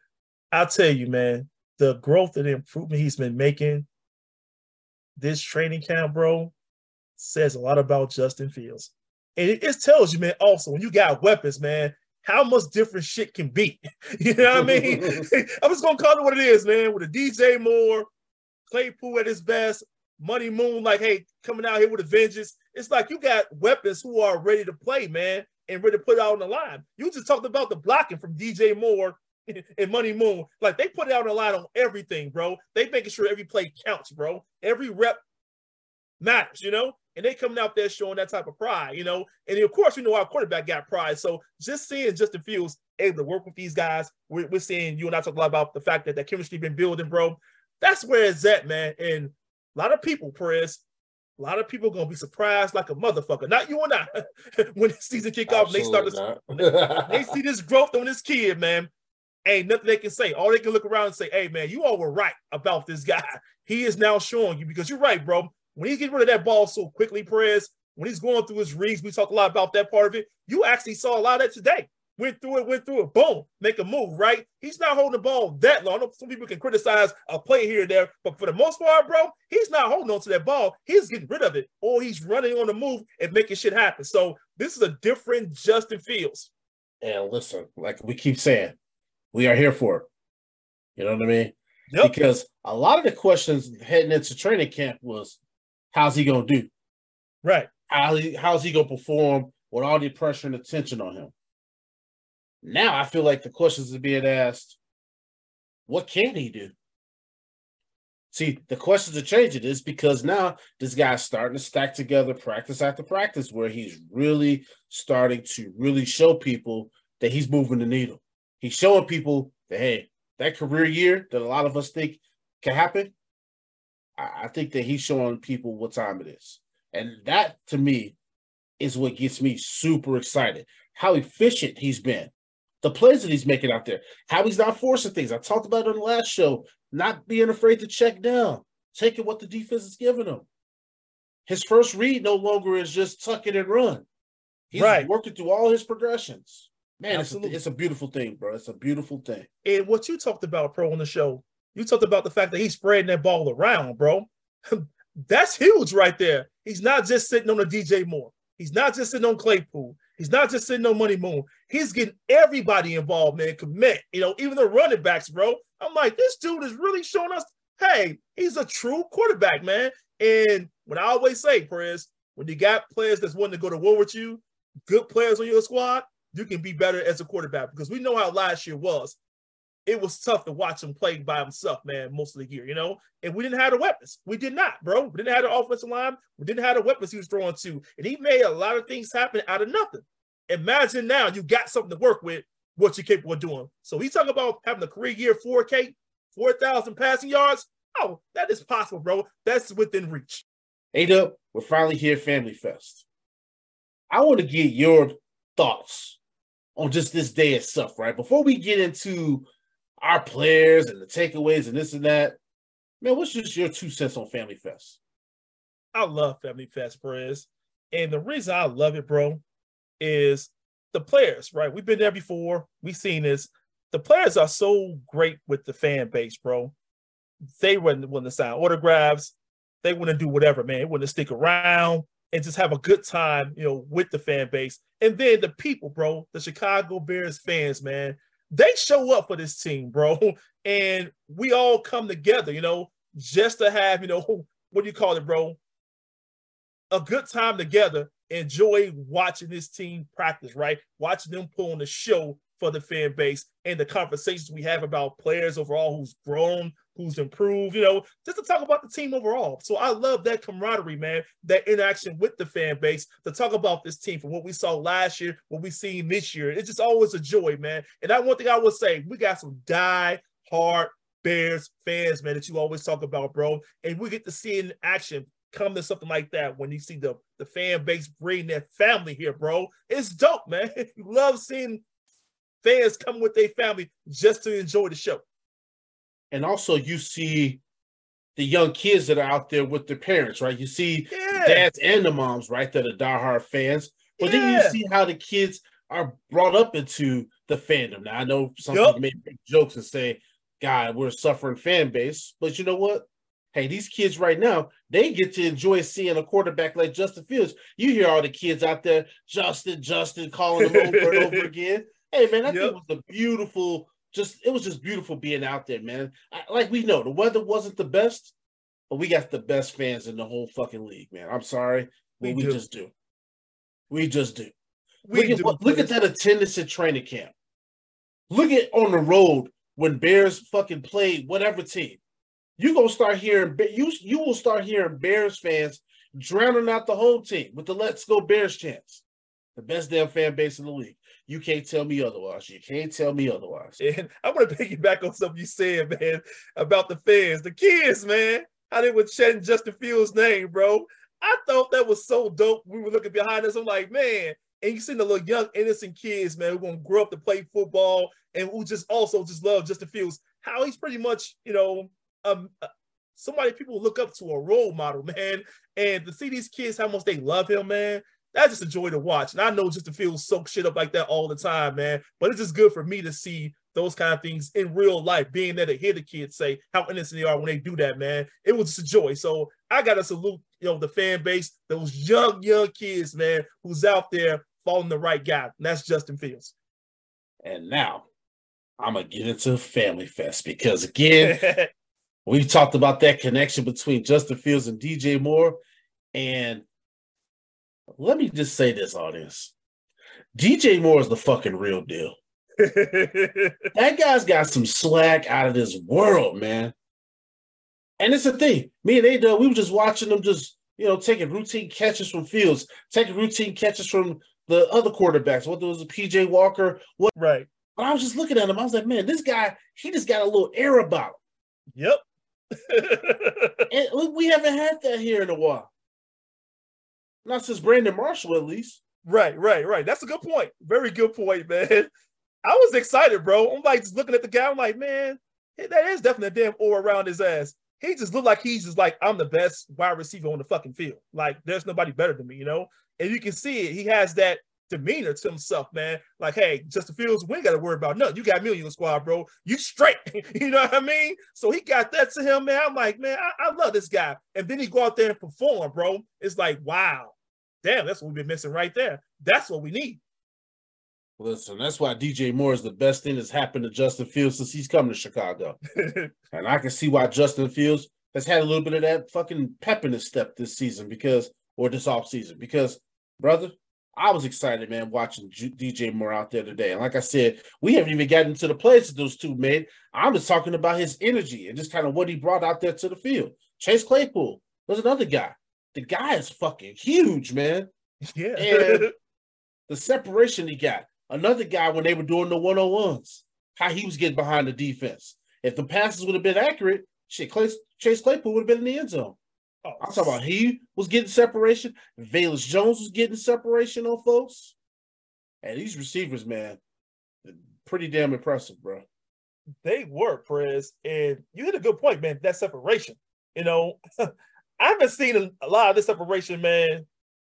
I'll tell you, man, the growth and improvement he's been making this training camp, bro, says a lot about Justin Fields. And it, it tells you, man, also when you got weapons, man, how much different shit can be. you know what I mean? I'm just gonna call it what it is, man. With a DJ Moore, Claypool at his best, Money Moon, like, hey, coming out here with a vengeance. It's like you got weapons who are ready to play, man, and ready to put it out on the line. You just talked about the blocking from DJ Moore and Money Moon. Like they put it out on the line on everything, bro. They making sure every play counts, bro. Every rep matters, you know. And they coming out there showing that type of pride, you know. And of course, we know our quarterback got pride. So just seeing Justin Fields able to work with these guys, we're, we're seeing you and I talk a lot about the fact that that chemistry been building, bro. That's where it's at, man. And a lot of people, Perez, a lot of people gonna be surprised like a motherfucker. Not you and I. when the season kick off, they start to Absolutely they see this growth on this kid, man. Ain't nothing they can say. All they can look around and say, hey, man, you all were right about this guy. He is now showing you because you're right, bro. When he's getting rid of that ball so quickly, Perez, when he's going through his reads, we talk a lot about that part of it. You actually saw a lot of that today. Went through it, went through it, boom, make a move, right? He's not holding the ball that long. I know some people can criticize a play here and there, but for the most part, bro, he's not holding on to that ball. He's getting rid of it, or he's running on the move and making shit happen. So this is a different Justin Fields. And listen, like we keep saying, we are here for it. You know what I mean? Yep. Because a lot of the questions heading into training camp was, how's he gonna do? Right. How he, how's he gonna perform with all the pressure and attention on him? Now I feel like the questions are being asked: What can he do? See, the questions are changing. Is because now this guy's starting to stack together practice after practice, where he's really starting to really show people that he's moving the needle. He's showing people that hey, that career year that a lot of us think can happen. I, think that he's showing people what time it is, and that to me is what gets me super excited. How efficient he's been, the plays that he's making out there, how he's not forcing things. I talked about it on the last show not being afraid to check down, taking what the defense is giving him. His first read no longer is just tuck it and run. He's Right. working through all his progressions. Man, it's a, it's a beautiful thing, bro. It's a beautiful thing. And what you talked about, pro, on the show, you talked about the fact that he's spreading that ball around, bro. That's huge right there. He's not just sitting on a DJ Moore. He's not just sitting on Claypool. He's not just sitting on Money Moon. He's getting everybody involved, man. Kmet, you know, even the running backs, bro. I'm like, this dude is really showing us, hey, he's a true quarterback, man. And what I always say, Perez, when you got players that's wanting to go to war with you, good players on your squad, you can be better as a quarterback because we know how last year was. It was tough to watch him play by himself, man, most of the year, you know. And we didn't have the weapons. We did not, bro. We didn't have the offensive line. We didn't have the weapons he was throwing to. And he made a lot of things happen out of nothing. Imagine now you got something to work with, what you're capable of doing. So he's talking about having a career year 4K, 4,000 passing yards. Oh, that is possible, bro. That's within reach. Eight up, we're finally here, Family Fest. I want to get your thoughts on just this day itself, right? Before we get into our players and the takeaways and this and that, man, what's just your two cents on Family Fest? I love Family Fest, Perez. And the reason I love it, bro, is the players, right? We've been there before. We've seen this. The players are so great with the fan base, bro. They wouldn't want to sign autographs. They want to do whatever, man. They want to stick around and just have a good time, you know, with the fan base. And then the people, bro, the Chicago Bears fans, man, they show up for this team, bro. And we all come together, you know, just to have, you know, what do you call it, bro? a good time together, enjoy watching this team practice, right? Watching them put on the show for the fan base and the conversations we have about players overall who's grown, who's improved, you know, just to talk about the team overall. So I love that camaraderie, man, that interaction with the fan base to talk about this team from what we saw last year, what we've seen this year. It's just always a joy, man. And that one thing I would say, we got some die hard Bears fans, man, that you always talk about, bro. And we get to see in action come to something like that when you see the, the fan base bring their family here, bro. It's dope, man. Love seeing fans come with their family just to enjoy the show. And also, you see the young kids that are out there with their parents, right? You see Yeah. dads and the moms, right, that are diehard fans. But then you see how the kids are brought up into the fandom. Now I know some Yup. people make jokes and say, God, we're a suffering fan base. But you know what? Hey, these kids right now, they get to enjoy seeing a quarterback like Justin Fields. You hear all the kids out there, Justin, Justin, calling him over and over again. Hey, man, that Yep. thing was a beautiful, just it was just beautiful being out there, man. I, like we know the weather wasn't the best, but we got the best fans in the whole fucking league, man. I'm sorry, We we, do. just do. We just do. We look at do, what- look at that attendance at training camp. Look at on the road when Bears fucking played whatever team. You gonna start hearing you you will start hearing Bears fans drowning out the whole team with the "Let's Go Bears" chants. The best damn fan base in the league. You can't tell me otherwise. You can't tell me otherwise. And I'm gonna piggyback on something you said, man, about the fans, the kids, man. How they were chanting Justin Fields' name, bro. I thought that was so dope. We were looking behind us. I'm like, man, and you see the little young innocent kids, man, who gonna grow up to play football and who just also just love Justin Fields. How he's pretty much, you know, um, uh, somebody people look up to a role model, man. And to see these kids how much they love him, man. That's just a joy to watch. And I know Justin Fields soak shit up like that all the time, man. But it's just good for me to see those kind of things in real life, being there to hear the kids say how innocent they are when they do that, man. It was just a joy. So I gotta salute, you know, the fan base, those young, young kids, man, who's out there following the right guy. And that's Justin Fields. And now I'm gonna get into Family Fest because again, we talked about that connection between Justin Fields and DJ Moore. And let me just say this, audience. DJ Moore is the fucking real deal. that guy's got some slack out of this world, man. And it's the thing. Me and Ada, we were just watching them just, you know, taking routine catches from Fields, taking routine catches from the other quarterbacks. Whether it was a PJ Walker, what right. But I was just looking at him. I was like, man, this guy, he just got a little air about him. Yep. and we haven't had that here in a while. Not since Brandon Marshall, at least. Right, right, right. That's a good point. Very good point, man. I was excited, bro. I'm like just looking at the guy. I'm like, man, that is definitely a damn aura around his ass. He just looked like he's just like, I'm the best wide receiver on the fucking field. Like, there's nobody better than me, you know? And you can see it. He has that demeanor to himself, man. Like, hey, Justin Fields, we ain't got to worry about nothing. You got me on your squad, bro. You straight. you know what I mean? So he got that to him, man. I'm like, man, I, I love this guy. And then he go out there and perform, bro. It's like, wow, damn, that's what we've been missing right there. That's what we need. Listen, that's why DJ Moore is the best thing that's happened to Justin Fields since he's come to Chicago. and I can see why Justin Fields has had a little bit of that fucking pep in his step this season because, or this off season, because, brother, I was excited, man, watching DJ Moore out there today. And like I said, we haven't even gotten to the plays that those two made. I'm just talking about his energy and just kind of what he brought out there to the field. Chase Claypool was another guy. The guy is fucking huge, man. Yeah. And the separation he got. Another guy when they were doing the one on ones, how he was getting behind the defense. If the passes would have been accurate, shit, Clay, Chase Claypool would have been in the end zone. Oh, I'm talking about he was getting separation. Velus Jones was getting separation on folks. And these receivers, man, pretty damn impressive, bro. They were, Prez. And you hit a good point, man. That separation. You know, I haven't seen a lot of this separation, man,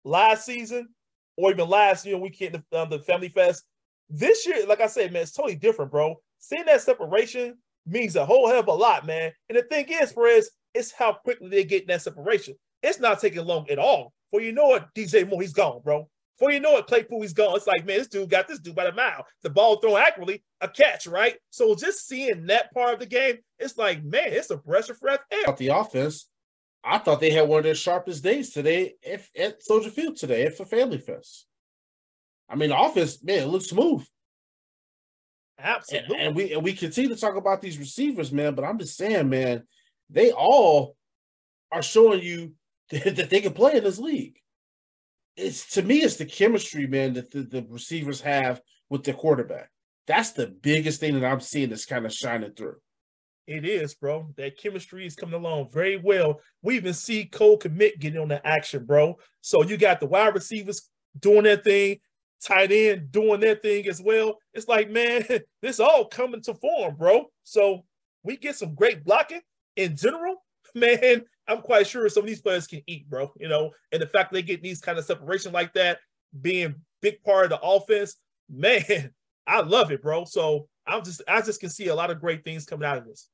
last season or even last year weekend, the, um, the Family Fest. This year, like I said, man, it's totally different, bro. Seeing that separation means a whole hell of a lot, man. And the thing is, Perez, it's how quickly they get that separation. It's not taking long at all. For you know what, DJ Moore, he's gone, bro. For you know it, Claypool, he's gone. It's like, man, this dude got this dude by the mile. The ball thrown accurately, a catch, right? So just seeing that part of the game, it's like, man, it's a breath of fresh air. The offense, I thought they had one of their sharpest days today if, at Soldier Field today at for Family Fest. I mean, the offense, man, it looks smooth. Absolutely. And, and, we and we continue to talk about these receivers, man. But I'm just saying, man, they all are showing you that they can play in this league. It's to me, it's the chemistry, man, that the, the receivers have with the quarterback. That's the biggest thing that I'm seeing that's kind of shining through. It is, bro. That chemistry is coming along very well. We even see Cole Kmet getting on the action, bro. So you got the wide receivers doing their thing, tight end doing their thing as well. It's like, man, this all coming to form, bro. So we get some great blocking in general. Man, I'm quite sure some of these players can eat, bro. You know, and the fact they get these kind of separation like that, being big part of the offense, man, I love it, bro. So I'm just, I just can see a lot of great things coming out of this.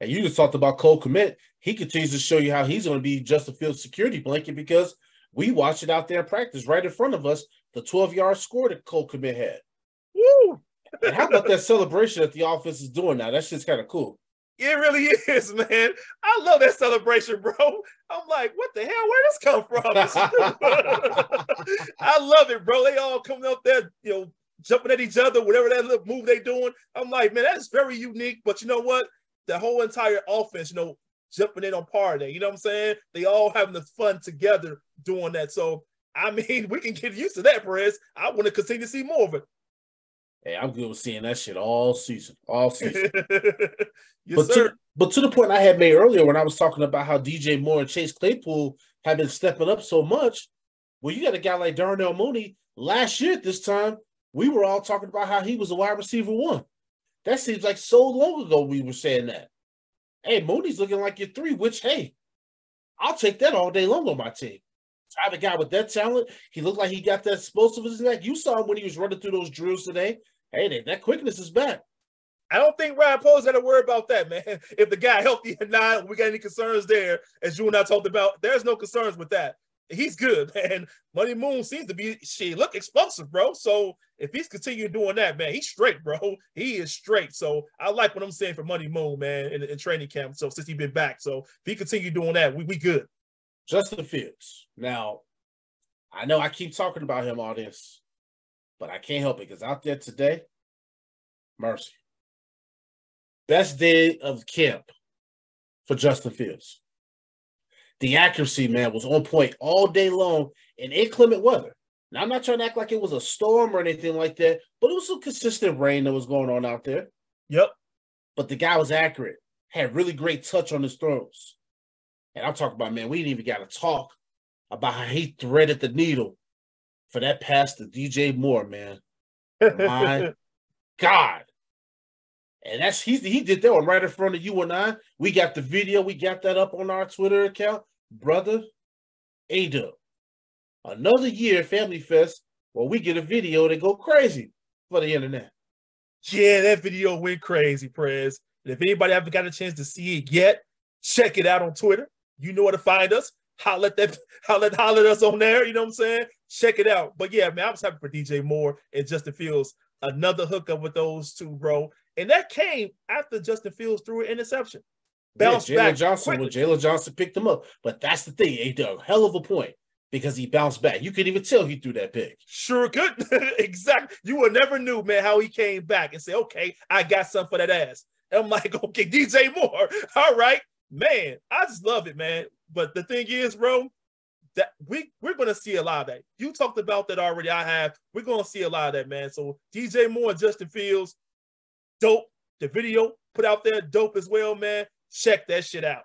And you just talked about Cole Kmet. He continues to show you how he's going to be just a field security blanket because we watched it out there in practice right in front of us. The 12 yard score that Cole Kmet had. Woo! and how about that celebration that the offense is doing now? That shit's kind of cool. It really is, man. I love that celebration, bro. I'm like, what the hell? Where does this come from? I love it, bro. They all coming up there, you know, jumping at each other, whatever that little move they doing. I'm like, man, that's very unique. But you know what? The whole entire offense, you know, jumping in on party. You know what I'm saying? They all having the fun together doing that. So I mean, we can get used to that, Perez. I want to continue to see more of it. Hey, I'm good with seeing that shit all season, all season. yes, but, sir. To, but to the point I had made earlier when I was talking about how DJ Moore and Chase Claypool have been stepping up so much, well, you got a guy like Darnell Mooney. Last year at this time, we were all talking about how he was a wide receiver one. That seems like so long ago we were saying that. Hey, Mooney's looking like your three, which, hey, I'll take that all day long on my team. I have a guy with that talent. He looked like he got that explosiveness back. You saw him when he was running through those drills today. Hey, that quickness is back. I don't think Ryan Poles got to worry about that, man. If the guy healthy or not, we got any concerns there, as you and I talked about, there's no concerns with that. He's good, man. Money Moon seems to be she look explosive, bro. So if he's continuing doing that, man, he's straight, bro. He is straight. So I like what I'm saying for Money Moon, man, in, in training camp. So since he's been back, so if he continue doing that, we we good. Justin Fields. Now, I know I keep talking about him all this, but I can't help it because out there today, mercy. Best day of camp for Justin Fields. The accuracy, man, was on point all day long in inclement weather. Now, I'm not trying to act like it was a storm or anything like that, but it was some consistent rain that was going on out there. Yep. But the guy was accurate, had really great touch on his throws. And I'm talking about, man, we didn't even got to talk about how he threaded the needle for that pass to DJ Moore, man. My God. And that's he he did that one right in front of you and I. We got the video, we got that up on our Twitter account. Brother, A Another year, Family Fest, where we get a video that go crazy for the internet. Yeah, that video went crazy, Prez. And if anybody haven't got a chance to see it yet, check it out on Twitter. You know where to find us. Holler at that, holler, holler at us on there. You know what I'm saying? Check it out. But yeah, man, I was happy for DJ Moore and Justin Fields. Another hookup with those two, bro. And that came after Justin Fields threw an interception. Bounced yeah, Jaylon Johnson when Jaylon Johnson picked him up. But that's the thing. A hell of a point because he bounced back. You could even tell he threw that pick. Sure could. exactly. You would never knew, man, how he came back and say, okay, I got something for that ass. And I'm like, okay, DJ Moore. All right. Man, I just love it, man. But the thing is, bro, that we we're gonna see a lot of that. You talked about that already. I have. We're gonna see a lot of that, man. So DJ Moore and Justin Fields, dope. The video put out there, dope as well, man. Check that shit out.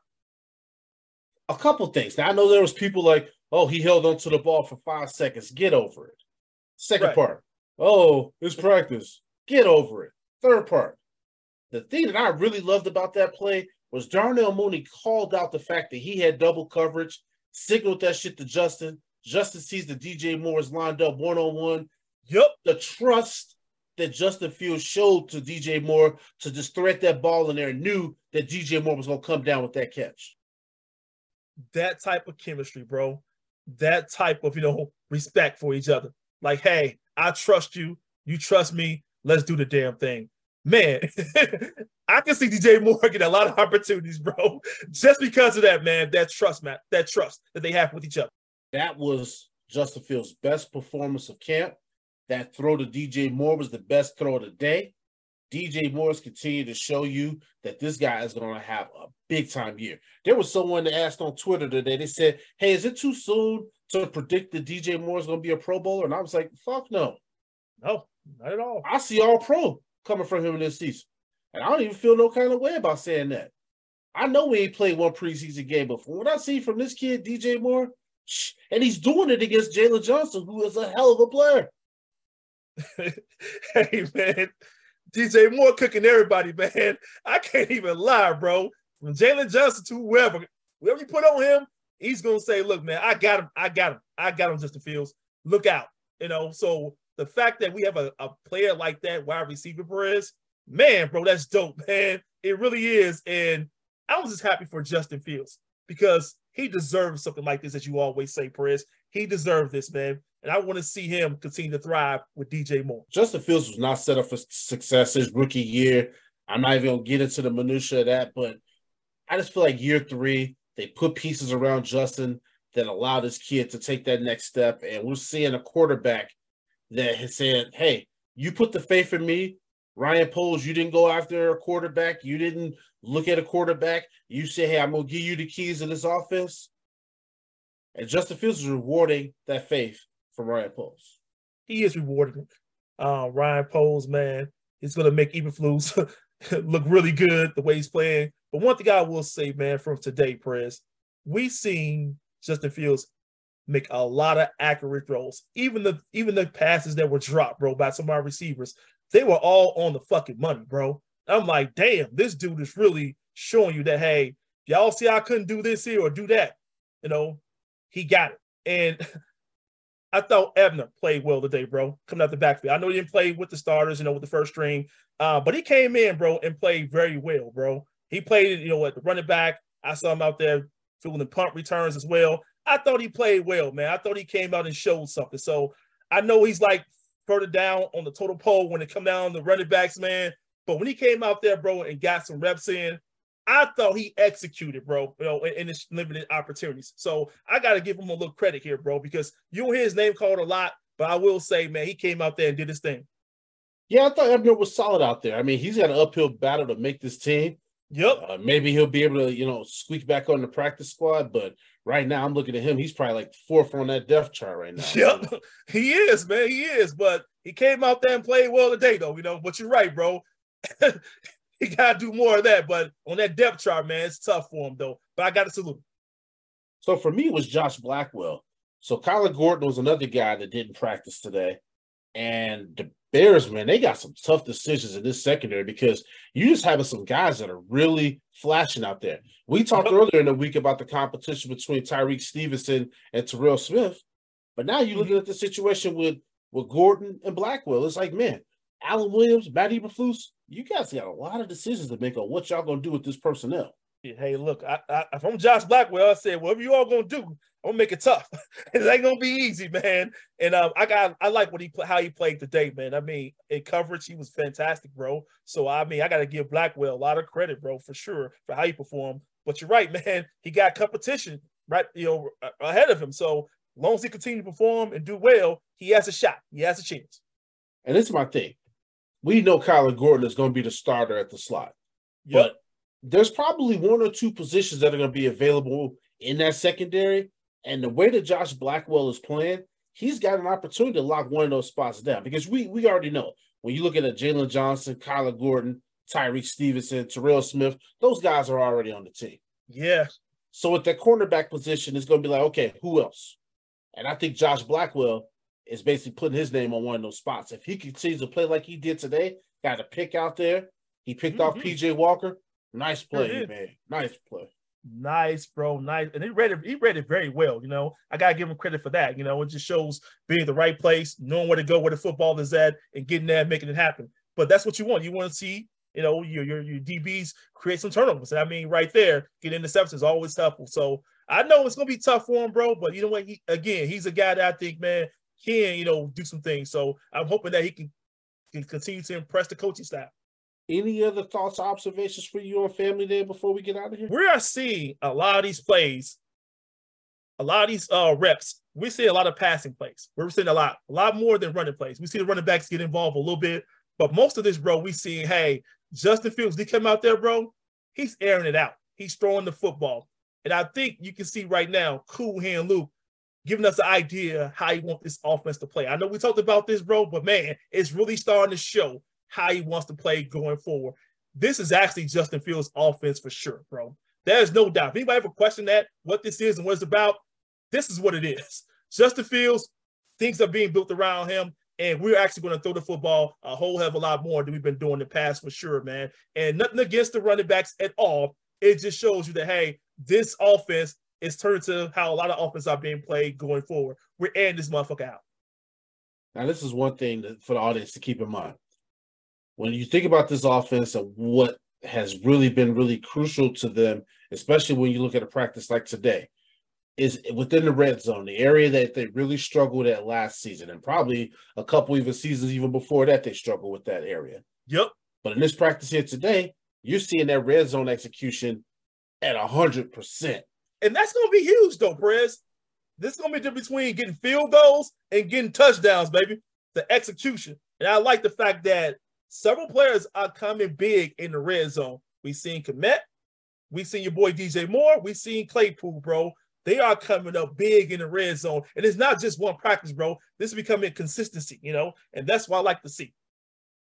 A couple things. Now I know there was people like, oh, he held onto the ball for five seconds. Get over it. Second right. part. Oh, it's practice. Get over it. Third part. The thing that I really loved about that play was Darnell Mooney called out the fact that he had double coverage, signaled that shit to Justin. Justin sees the DJ Moore is lined up one on one. Yep. The trust that Justin Fields showed to DJ Moore to just thread that ball in there and knew that DJ Moore was going to come down with that catch. That type of chemistry, bro. That type of, you know, respect for each other. Like, hey, I trust you. You trust me. Let's do the damn thing man, I can see DJ Moore get a lot of opportunities, bro, just because of that, man. That trust, man, that trust that they have with each other. That was Justin Fields' best performance of camp. That throw to DJ Moore was the best throw of the day. DJ Moore's continued to show you that this guy is going to have a big time year. There was someone that asked on Twitter today. They said, "Hey, is it too soon to predict that DJ Moore is going to be a Pro Bowler?" And I was like, "Fuck no, no, not at all. I see all Pro coming from him in this season. And I don't even feel no kind of way about saying that. I know we ain't played one preseason game before. What I see from this kid, DJ Moore, and he's doing it against Jaylon Johnson, who is a hell of a player. hey man, DJ Moore cooking everybody, man. I can't even lie, bro. From Jaylon Johnson to whoever, whoever you put on him, he's gonna say, "Look, man, I got him. I got him. I got him." Justin Fields, look out. You know, so the fact that we have a, a player like that, wide receiver Perez, man, bro, that's dope, man. It really is. And I was just happy for Justin Fields because he deserves something like this, as you always say, Perez. He deserved this, man. And I want to see him continue to thrive with DJ Moore. Justin Fields was not set up for success his rookie year. I'm not even gonna get into the minutia of that, but I just feel like year three, they put pieces around Justin that allowed this kid to take that next step. And we're seeing a quarterback that has said, "Hey, you put the faith in me." Ryan Poles, you didn't go after a quarterback. You didn't look at a quarterback. You say, "Hey, I'm gonna give you the keys of this offense." And Justin Fields is rewarding that faith from Ryan Poles. He is rewarding uh, Ryan Poles, man. He's gonna make Eberflus look really good the way he's playing. But one thing I will say, man, from today, Press, we seen Justin Fields make a lot of accurate throws. Even the even the passes that were dropped, bro, by some of our receivers, they were all on the fucking money, bro. I'm like, damn, this dude is really showing you that, hey, y'all see I couldn't do this here or do that. You know, he got it. And I thought Ebner played well today, bro, coming out the backfield. I know he didn't play with the starters, you know, with the first string, uh, but he came in, bro, and played very well, bro. He played, you know, at the running back. I saw him out there filling punt returns as well. I thought he played well, man. I thought he came out and showed something. So I know he's like further down on the total pole when it come down the running backs, man. But when he came out there, bro, and got some reps in, I thought he executed, bro, you know, in, in his limited opportunities. So I got to give him a little credit here, bro, because you hear his name called a lot, but I will say, man, he came out there and did his thing. Yeah, I thought Ebner was solid out there. I mean, he's got an uphill battle to make this team. Yep. Uh, maybe he'll be able to, you know, squeak back on the practice squad. But right now, I'm looking at him. He's probably like fourth on that depth chart right now. Yep, he is, man. He is. But he came out there and played well today, though. You know, but you're right, bro. He got to do more of that. But on that depth chart, man, it's tough for him, though. But I got to salute. So for me, it was Josh Blackwell. So Kyler Gordon was another guy that didn't practice today. And the Bears, man, they got some tough decisions in this secondary because you just having some guys that are really flashing out there. We talked earlier in the week about the competition between Tyrique Stevenson and Terrell Smith, but now you're mm-hmm. looking at the situation with with Gordon and Blackwell. It's like, man, Alan Williams, Matt Eberflus, you guys got a lot of decisions to make on what y'all gonna do with this personnel. Hey, look, I, I, if I'm Josh Blackwell, I said, whatever you all gonna do, I'm gonna make it tough. it ain't gonna be easy, man. And um, I got, I like what he how he played today, man. I mean, in coverage, he was fantastic, bro. So I mean, I got to give Blackwell a lot of credit, bro, for sure for how he performed. But you're right, man. He got competition right, you know, ahead of him. So long as he continues to perform and do well, he has a shot. He has a chance. And this is my thing. We know Kyler Gordon is going to be the starter at the slot. Yep. But there's probably one or two positions that are going to be available in that secondary. And the way that Josh Blackwell is playing, he's got an opportunity to lock one of those spots down because we we already know when you look at Jaylon Johnson, Kyler Gordon, Tyrique Stevenson, Terrell Smith, those guys are already on the team. Yeah. So with that cornerback position, it's going to be like, okay, who else? And I think Josh Blackwell is basically putting his name on one of those spots. If he continues to play like he did today, got a pick out there. He picked mm-hmm. off PJ Walker. Nice play, man. Nice play. Nice, bro. Nice. And he read it, he read it very well. You know, I gotta give him credit for that. You know, it just shows being the right place, knowing where to go, where the football is at, and getting there, making it happen. But that's what you want. You want to see, you know, your your, your DBs create some turnovers. I mean, right there, getting interceptions is always helpful. So I know it's gonna be tough for him, bro. But you know what? He, again, he's a guy that I think, man, can you know do some things. So I'm hoping that he can, can continue to impress the coaching staff. Any other thoughts or observations for you on Family Day before we get out of here? We are seeing a lot of these plays, a lot of these uh, reps. We see a lot of passing plays. We're seeing a lot, a lot more than running plays. We see the running backs get involved a little bit, but most of this, bro, we see, hey, Justin Fields, he come out there, bro. He's airing it out. He's throwing the football. And I think you can see right now, Cool Hand Luke giving us an idea how he want this offense to play. I know we talked about this, bro, but man, it's really starting to show how he wants to play going forward. This is actually Justin Fields' offense for sure, bro. There's no doubt. If anybody ever question that, what this is and what it's about, this is what it is. Justin Fields, things are being built around him, and we're actually going to throw the football a whole hell of a lot more than we've been doing in the past for sure, man. And nothing against the running backs at all. It just shows you that, hey, this offense is turned to how a lot of offenses are being played going forward. We're airing this motherfucker out. Now, this is one thing that, for the audience to keep in mind when you think about this offense and what has really been really crucial to them, especially when you look at a practice like today, is within the red zone, the area that they really struggled at last season, and probably a couple even seasons even before that, they struggled with that area. Yep. But in this practice here today, you're seeing that red zone execution at a hundred percent. And that's gonna be huge though, Prez. This is gonna be difference between getting field goals and getting touchdowns, baby. The execution. And I like the fact that several players are coming big in the red zone. We've seen Kmet, We've seen your boy DJ Moore, We've seen Claypool, bro. They are coming up big in the red zone, and it's not just one practice, bro. This is becoming consistency, you know, and that's what I like to see.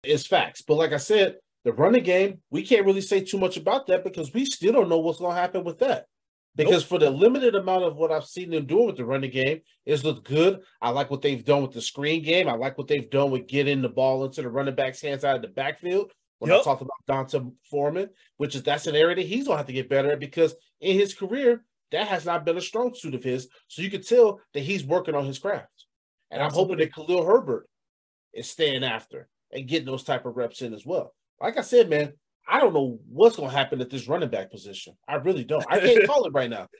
It's facts, but like I said, the running game, we can't really say too much about that because we still don't know what's going to happen with that. Because nope. for the limited amount of what I've seen them doing with the running game, it's looked good. I like what they've done with the screen game. I like what they've done with getting the ball into the running back's hands out of the backfield. When yep. I talked about D'Onta Foreman, which is that's an area that he's gonna have to get better at because in his career, that has not been a strong suit of his. So you can tell that he's working on his craft. And Absolutely. I'm hoping that Khalil Herbert is staying after and getting those type of reps in as well. Like I said, man, I don't know what's going to happen at this running back position. I really don't. I can't call it right now.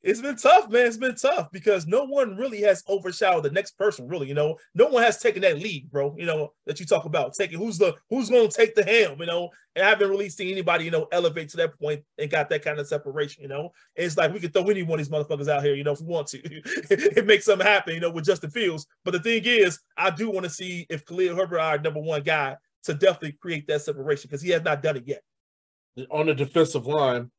It's been tough, man. It's been tough because no one really has overshadowed the next person, really. You know, no one has taken that lead, bro. You know, that you talk about taking who's the who's going to take the helm, you know. And I haven't really seen anybody, you know, elevate to that point and got that kind of separation, you know. And it's like we could throw any one of these motherfuckers out here, you know, if we want to. it makes something happen, you know, with Justin Fields. But the thing is, I do want to see if Khalil Herbert our number one guy to definitely create that separation because he has not done it yet. On the defensive line,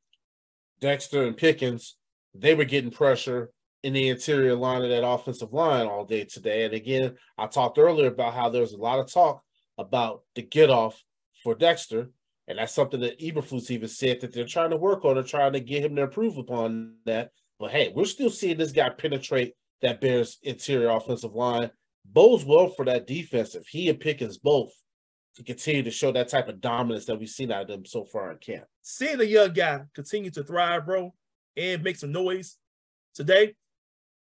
Dexter and Pickens they were getting pressure in the interior line of that offensive line all day today. And again, I talked earlier about how there's a lot of talk about the get off for Dexter. And that's something that Eberflus even said that they're trying to work on and trying to get him to improve upon that. But hey, we're still seeing this guy penetrate that Bears interior offensive line. Bodes well for that defense if he and Pickens both to continue to show that type of dominance that we've seen out of them so far in camp. Seeing a young guy continue to thrive, bro, and make some noise today.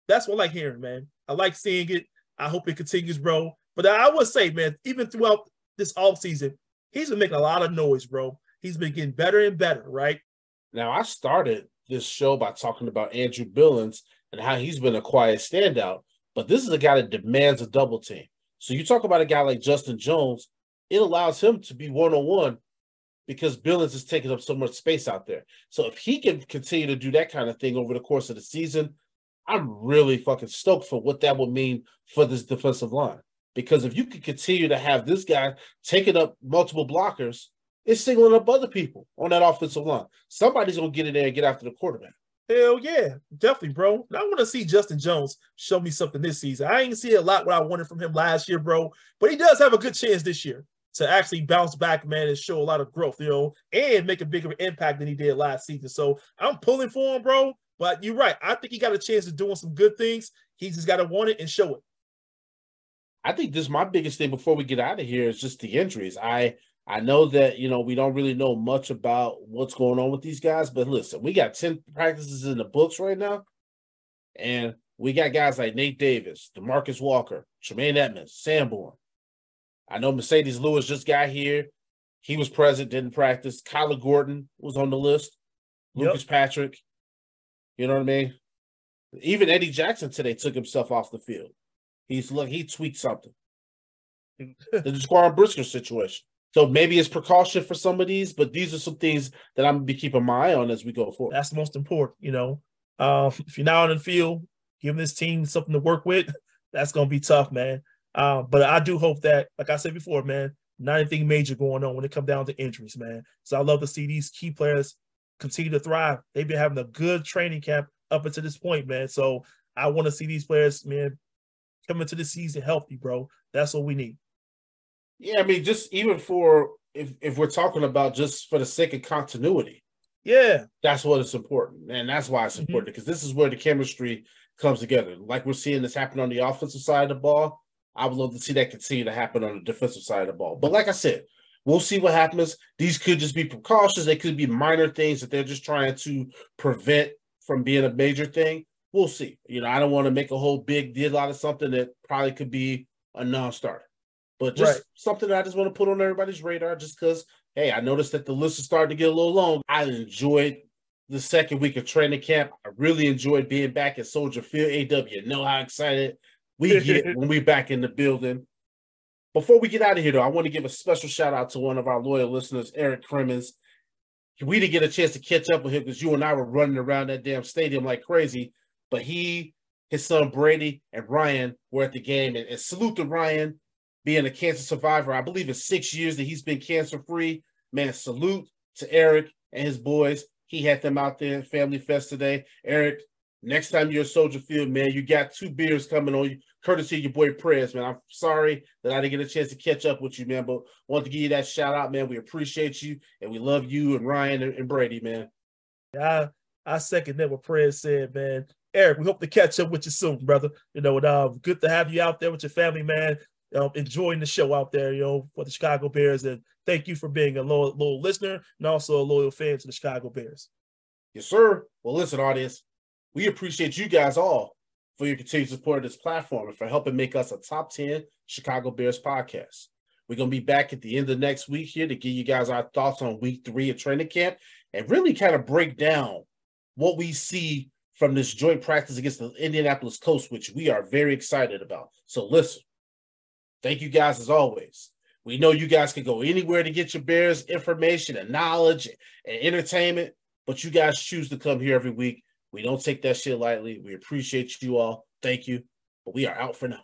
That's what I like hearing, man. I like seeing it. I hope it continues, bro. But I would say, man, even throughout this off season, he's been making a lot of noise, bro. He's been getting better and better, right? Now, I started this show by talking about Andrew Billings and how he's been a quiet standout, but this is a guy that demands a double team. So you talk about a guy like Justin Jones, it allows him to be one on one because Billings is taking up so much space out there. So if he can continue to do that kind of thing over the course of the season, I'm really fucking stoked for what that would mean for this defensive line. Because if you can continue to have this guy taking up multiple blockers, it's singling up other people on that offensive line. Somebody's gonna get in there and get after the quarterback. Hell yeah, definitely, bro. I want to see Justin Jones show me something this season. I ain't see a lot what I wanted from him last year, bro, but he does have a good chance this year to actually bounce back, man, and show a lot of growth, you know, and make a bigger impact than he did last season. So I'm pulling for him, bro. But you're right. I think he got a chance of doing some good things. He just got to want it and show it. I think this is my biggest thing before we get out of here is just the injuries. I I know that you know we don't really know much about what's going on with these guys, but listen, we got 10 practices in the books right now, and we got guys like Nate Davis, DeMarcus Walker, Tremaine Edmunds, Sanborn, I know Marcedes Lewis just got here. He was present, didn't practice. Kyler Gordon was on the list. Yep. Lucas Patrick. You know what I mean? Even Eddie Jackson today took himself off the field. He's look, he tweaked something. the Jaquan Brisker situation. So maybe it's precaution for some of these, but these are some things that I'm gonna be keeping my eye on as we go forward. That's the most important, you know. Uh, if you're not on the field, giving this team something to work with, that's gonna be tough, man. Uh, but I do hope that, like I said before, man, not anything major going on when it comes down to injuries, man. So I love to see these key players continue to thrive. They've been having a good training camp up until this point, man. So I want to see these players, man, come into the season healthy, bro. That's what we need. Yeah, I mean, just even for if if we're talking about just for the sake of continuity. Yeah. That's what is important. And that's why it's mm-hmm. important because this is where the chemistry comes together. Like we're seeing this happen on the offensive side of the ball. I would love to see that continue to happen on the defensive side of the ball. But like I said, we'll see what happens. These could just be precautions. They could be minor things that they're just trying to prevent from being a major thing. We'll see. You know, I don't want to make a whole big deal out of something that probably could be a non-starter. But just right. something that I just want to put on everybody's radar just because, hey, I noticed that the list is starting to get a little long. I enjoyed the second week of training camp. I really enjoyed being back at Soldier Field. AW, you know how excited we get when we back in the building. Before we get out of here, though, I want to give a special shout out to one of our loyal listeners, Eric Crimmins. We didn't get a chance to catch up with him because you and I were running around that damn stadium like crazy. But he, his son Brady, and Ryan were at the game. And, and salute to Ryan being a cancer survivor. I believe it's six years that he's been cancer free. Man, salute to Eric and his boys. He had them out there Family Fest today. Eric, next time you're at Soldier Field, man, you got two beers coming on you courtesy of your boy Prez, man. I'm sorry that I didn't get a chance to catch up with you, man, but want to give you that shout out, man. We appreciate you and we love you and Ryan and, and Brady, man. Yeah, I, I second that what Prez said, man. Eric, we hope to catch up with you soon, brother. You know, and, uh, good to have you out there with your family, man. Um, enjoying the show out there, you know, for the Chicago Bears. And thank you for being a loyal, loyal listener and also a loyal fan to the Chicago Bears. Yes, sir. Well, listen, audience, we appreciate you guys all for your continued support of this platform and for helping make us a top 10 Chicago Bears podcast. We're going to be back at the end of next week here to give you guys our thoughts on week three of training camp and really kind of break down what we see from this joint practice against the Indianapolis Colts, which we are very excited about. So, listen, thank you guys as always. We know you guys can go anywhere to get your Bears information and knowledge and entertainment, but you guys choose to come here every week we don't take that shit lightly. We appreciate you all. Thank you. But we are out for now.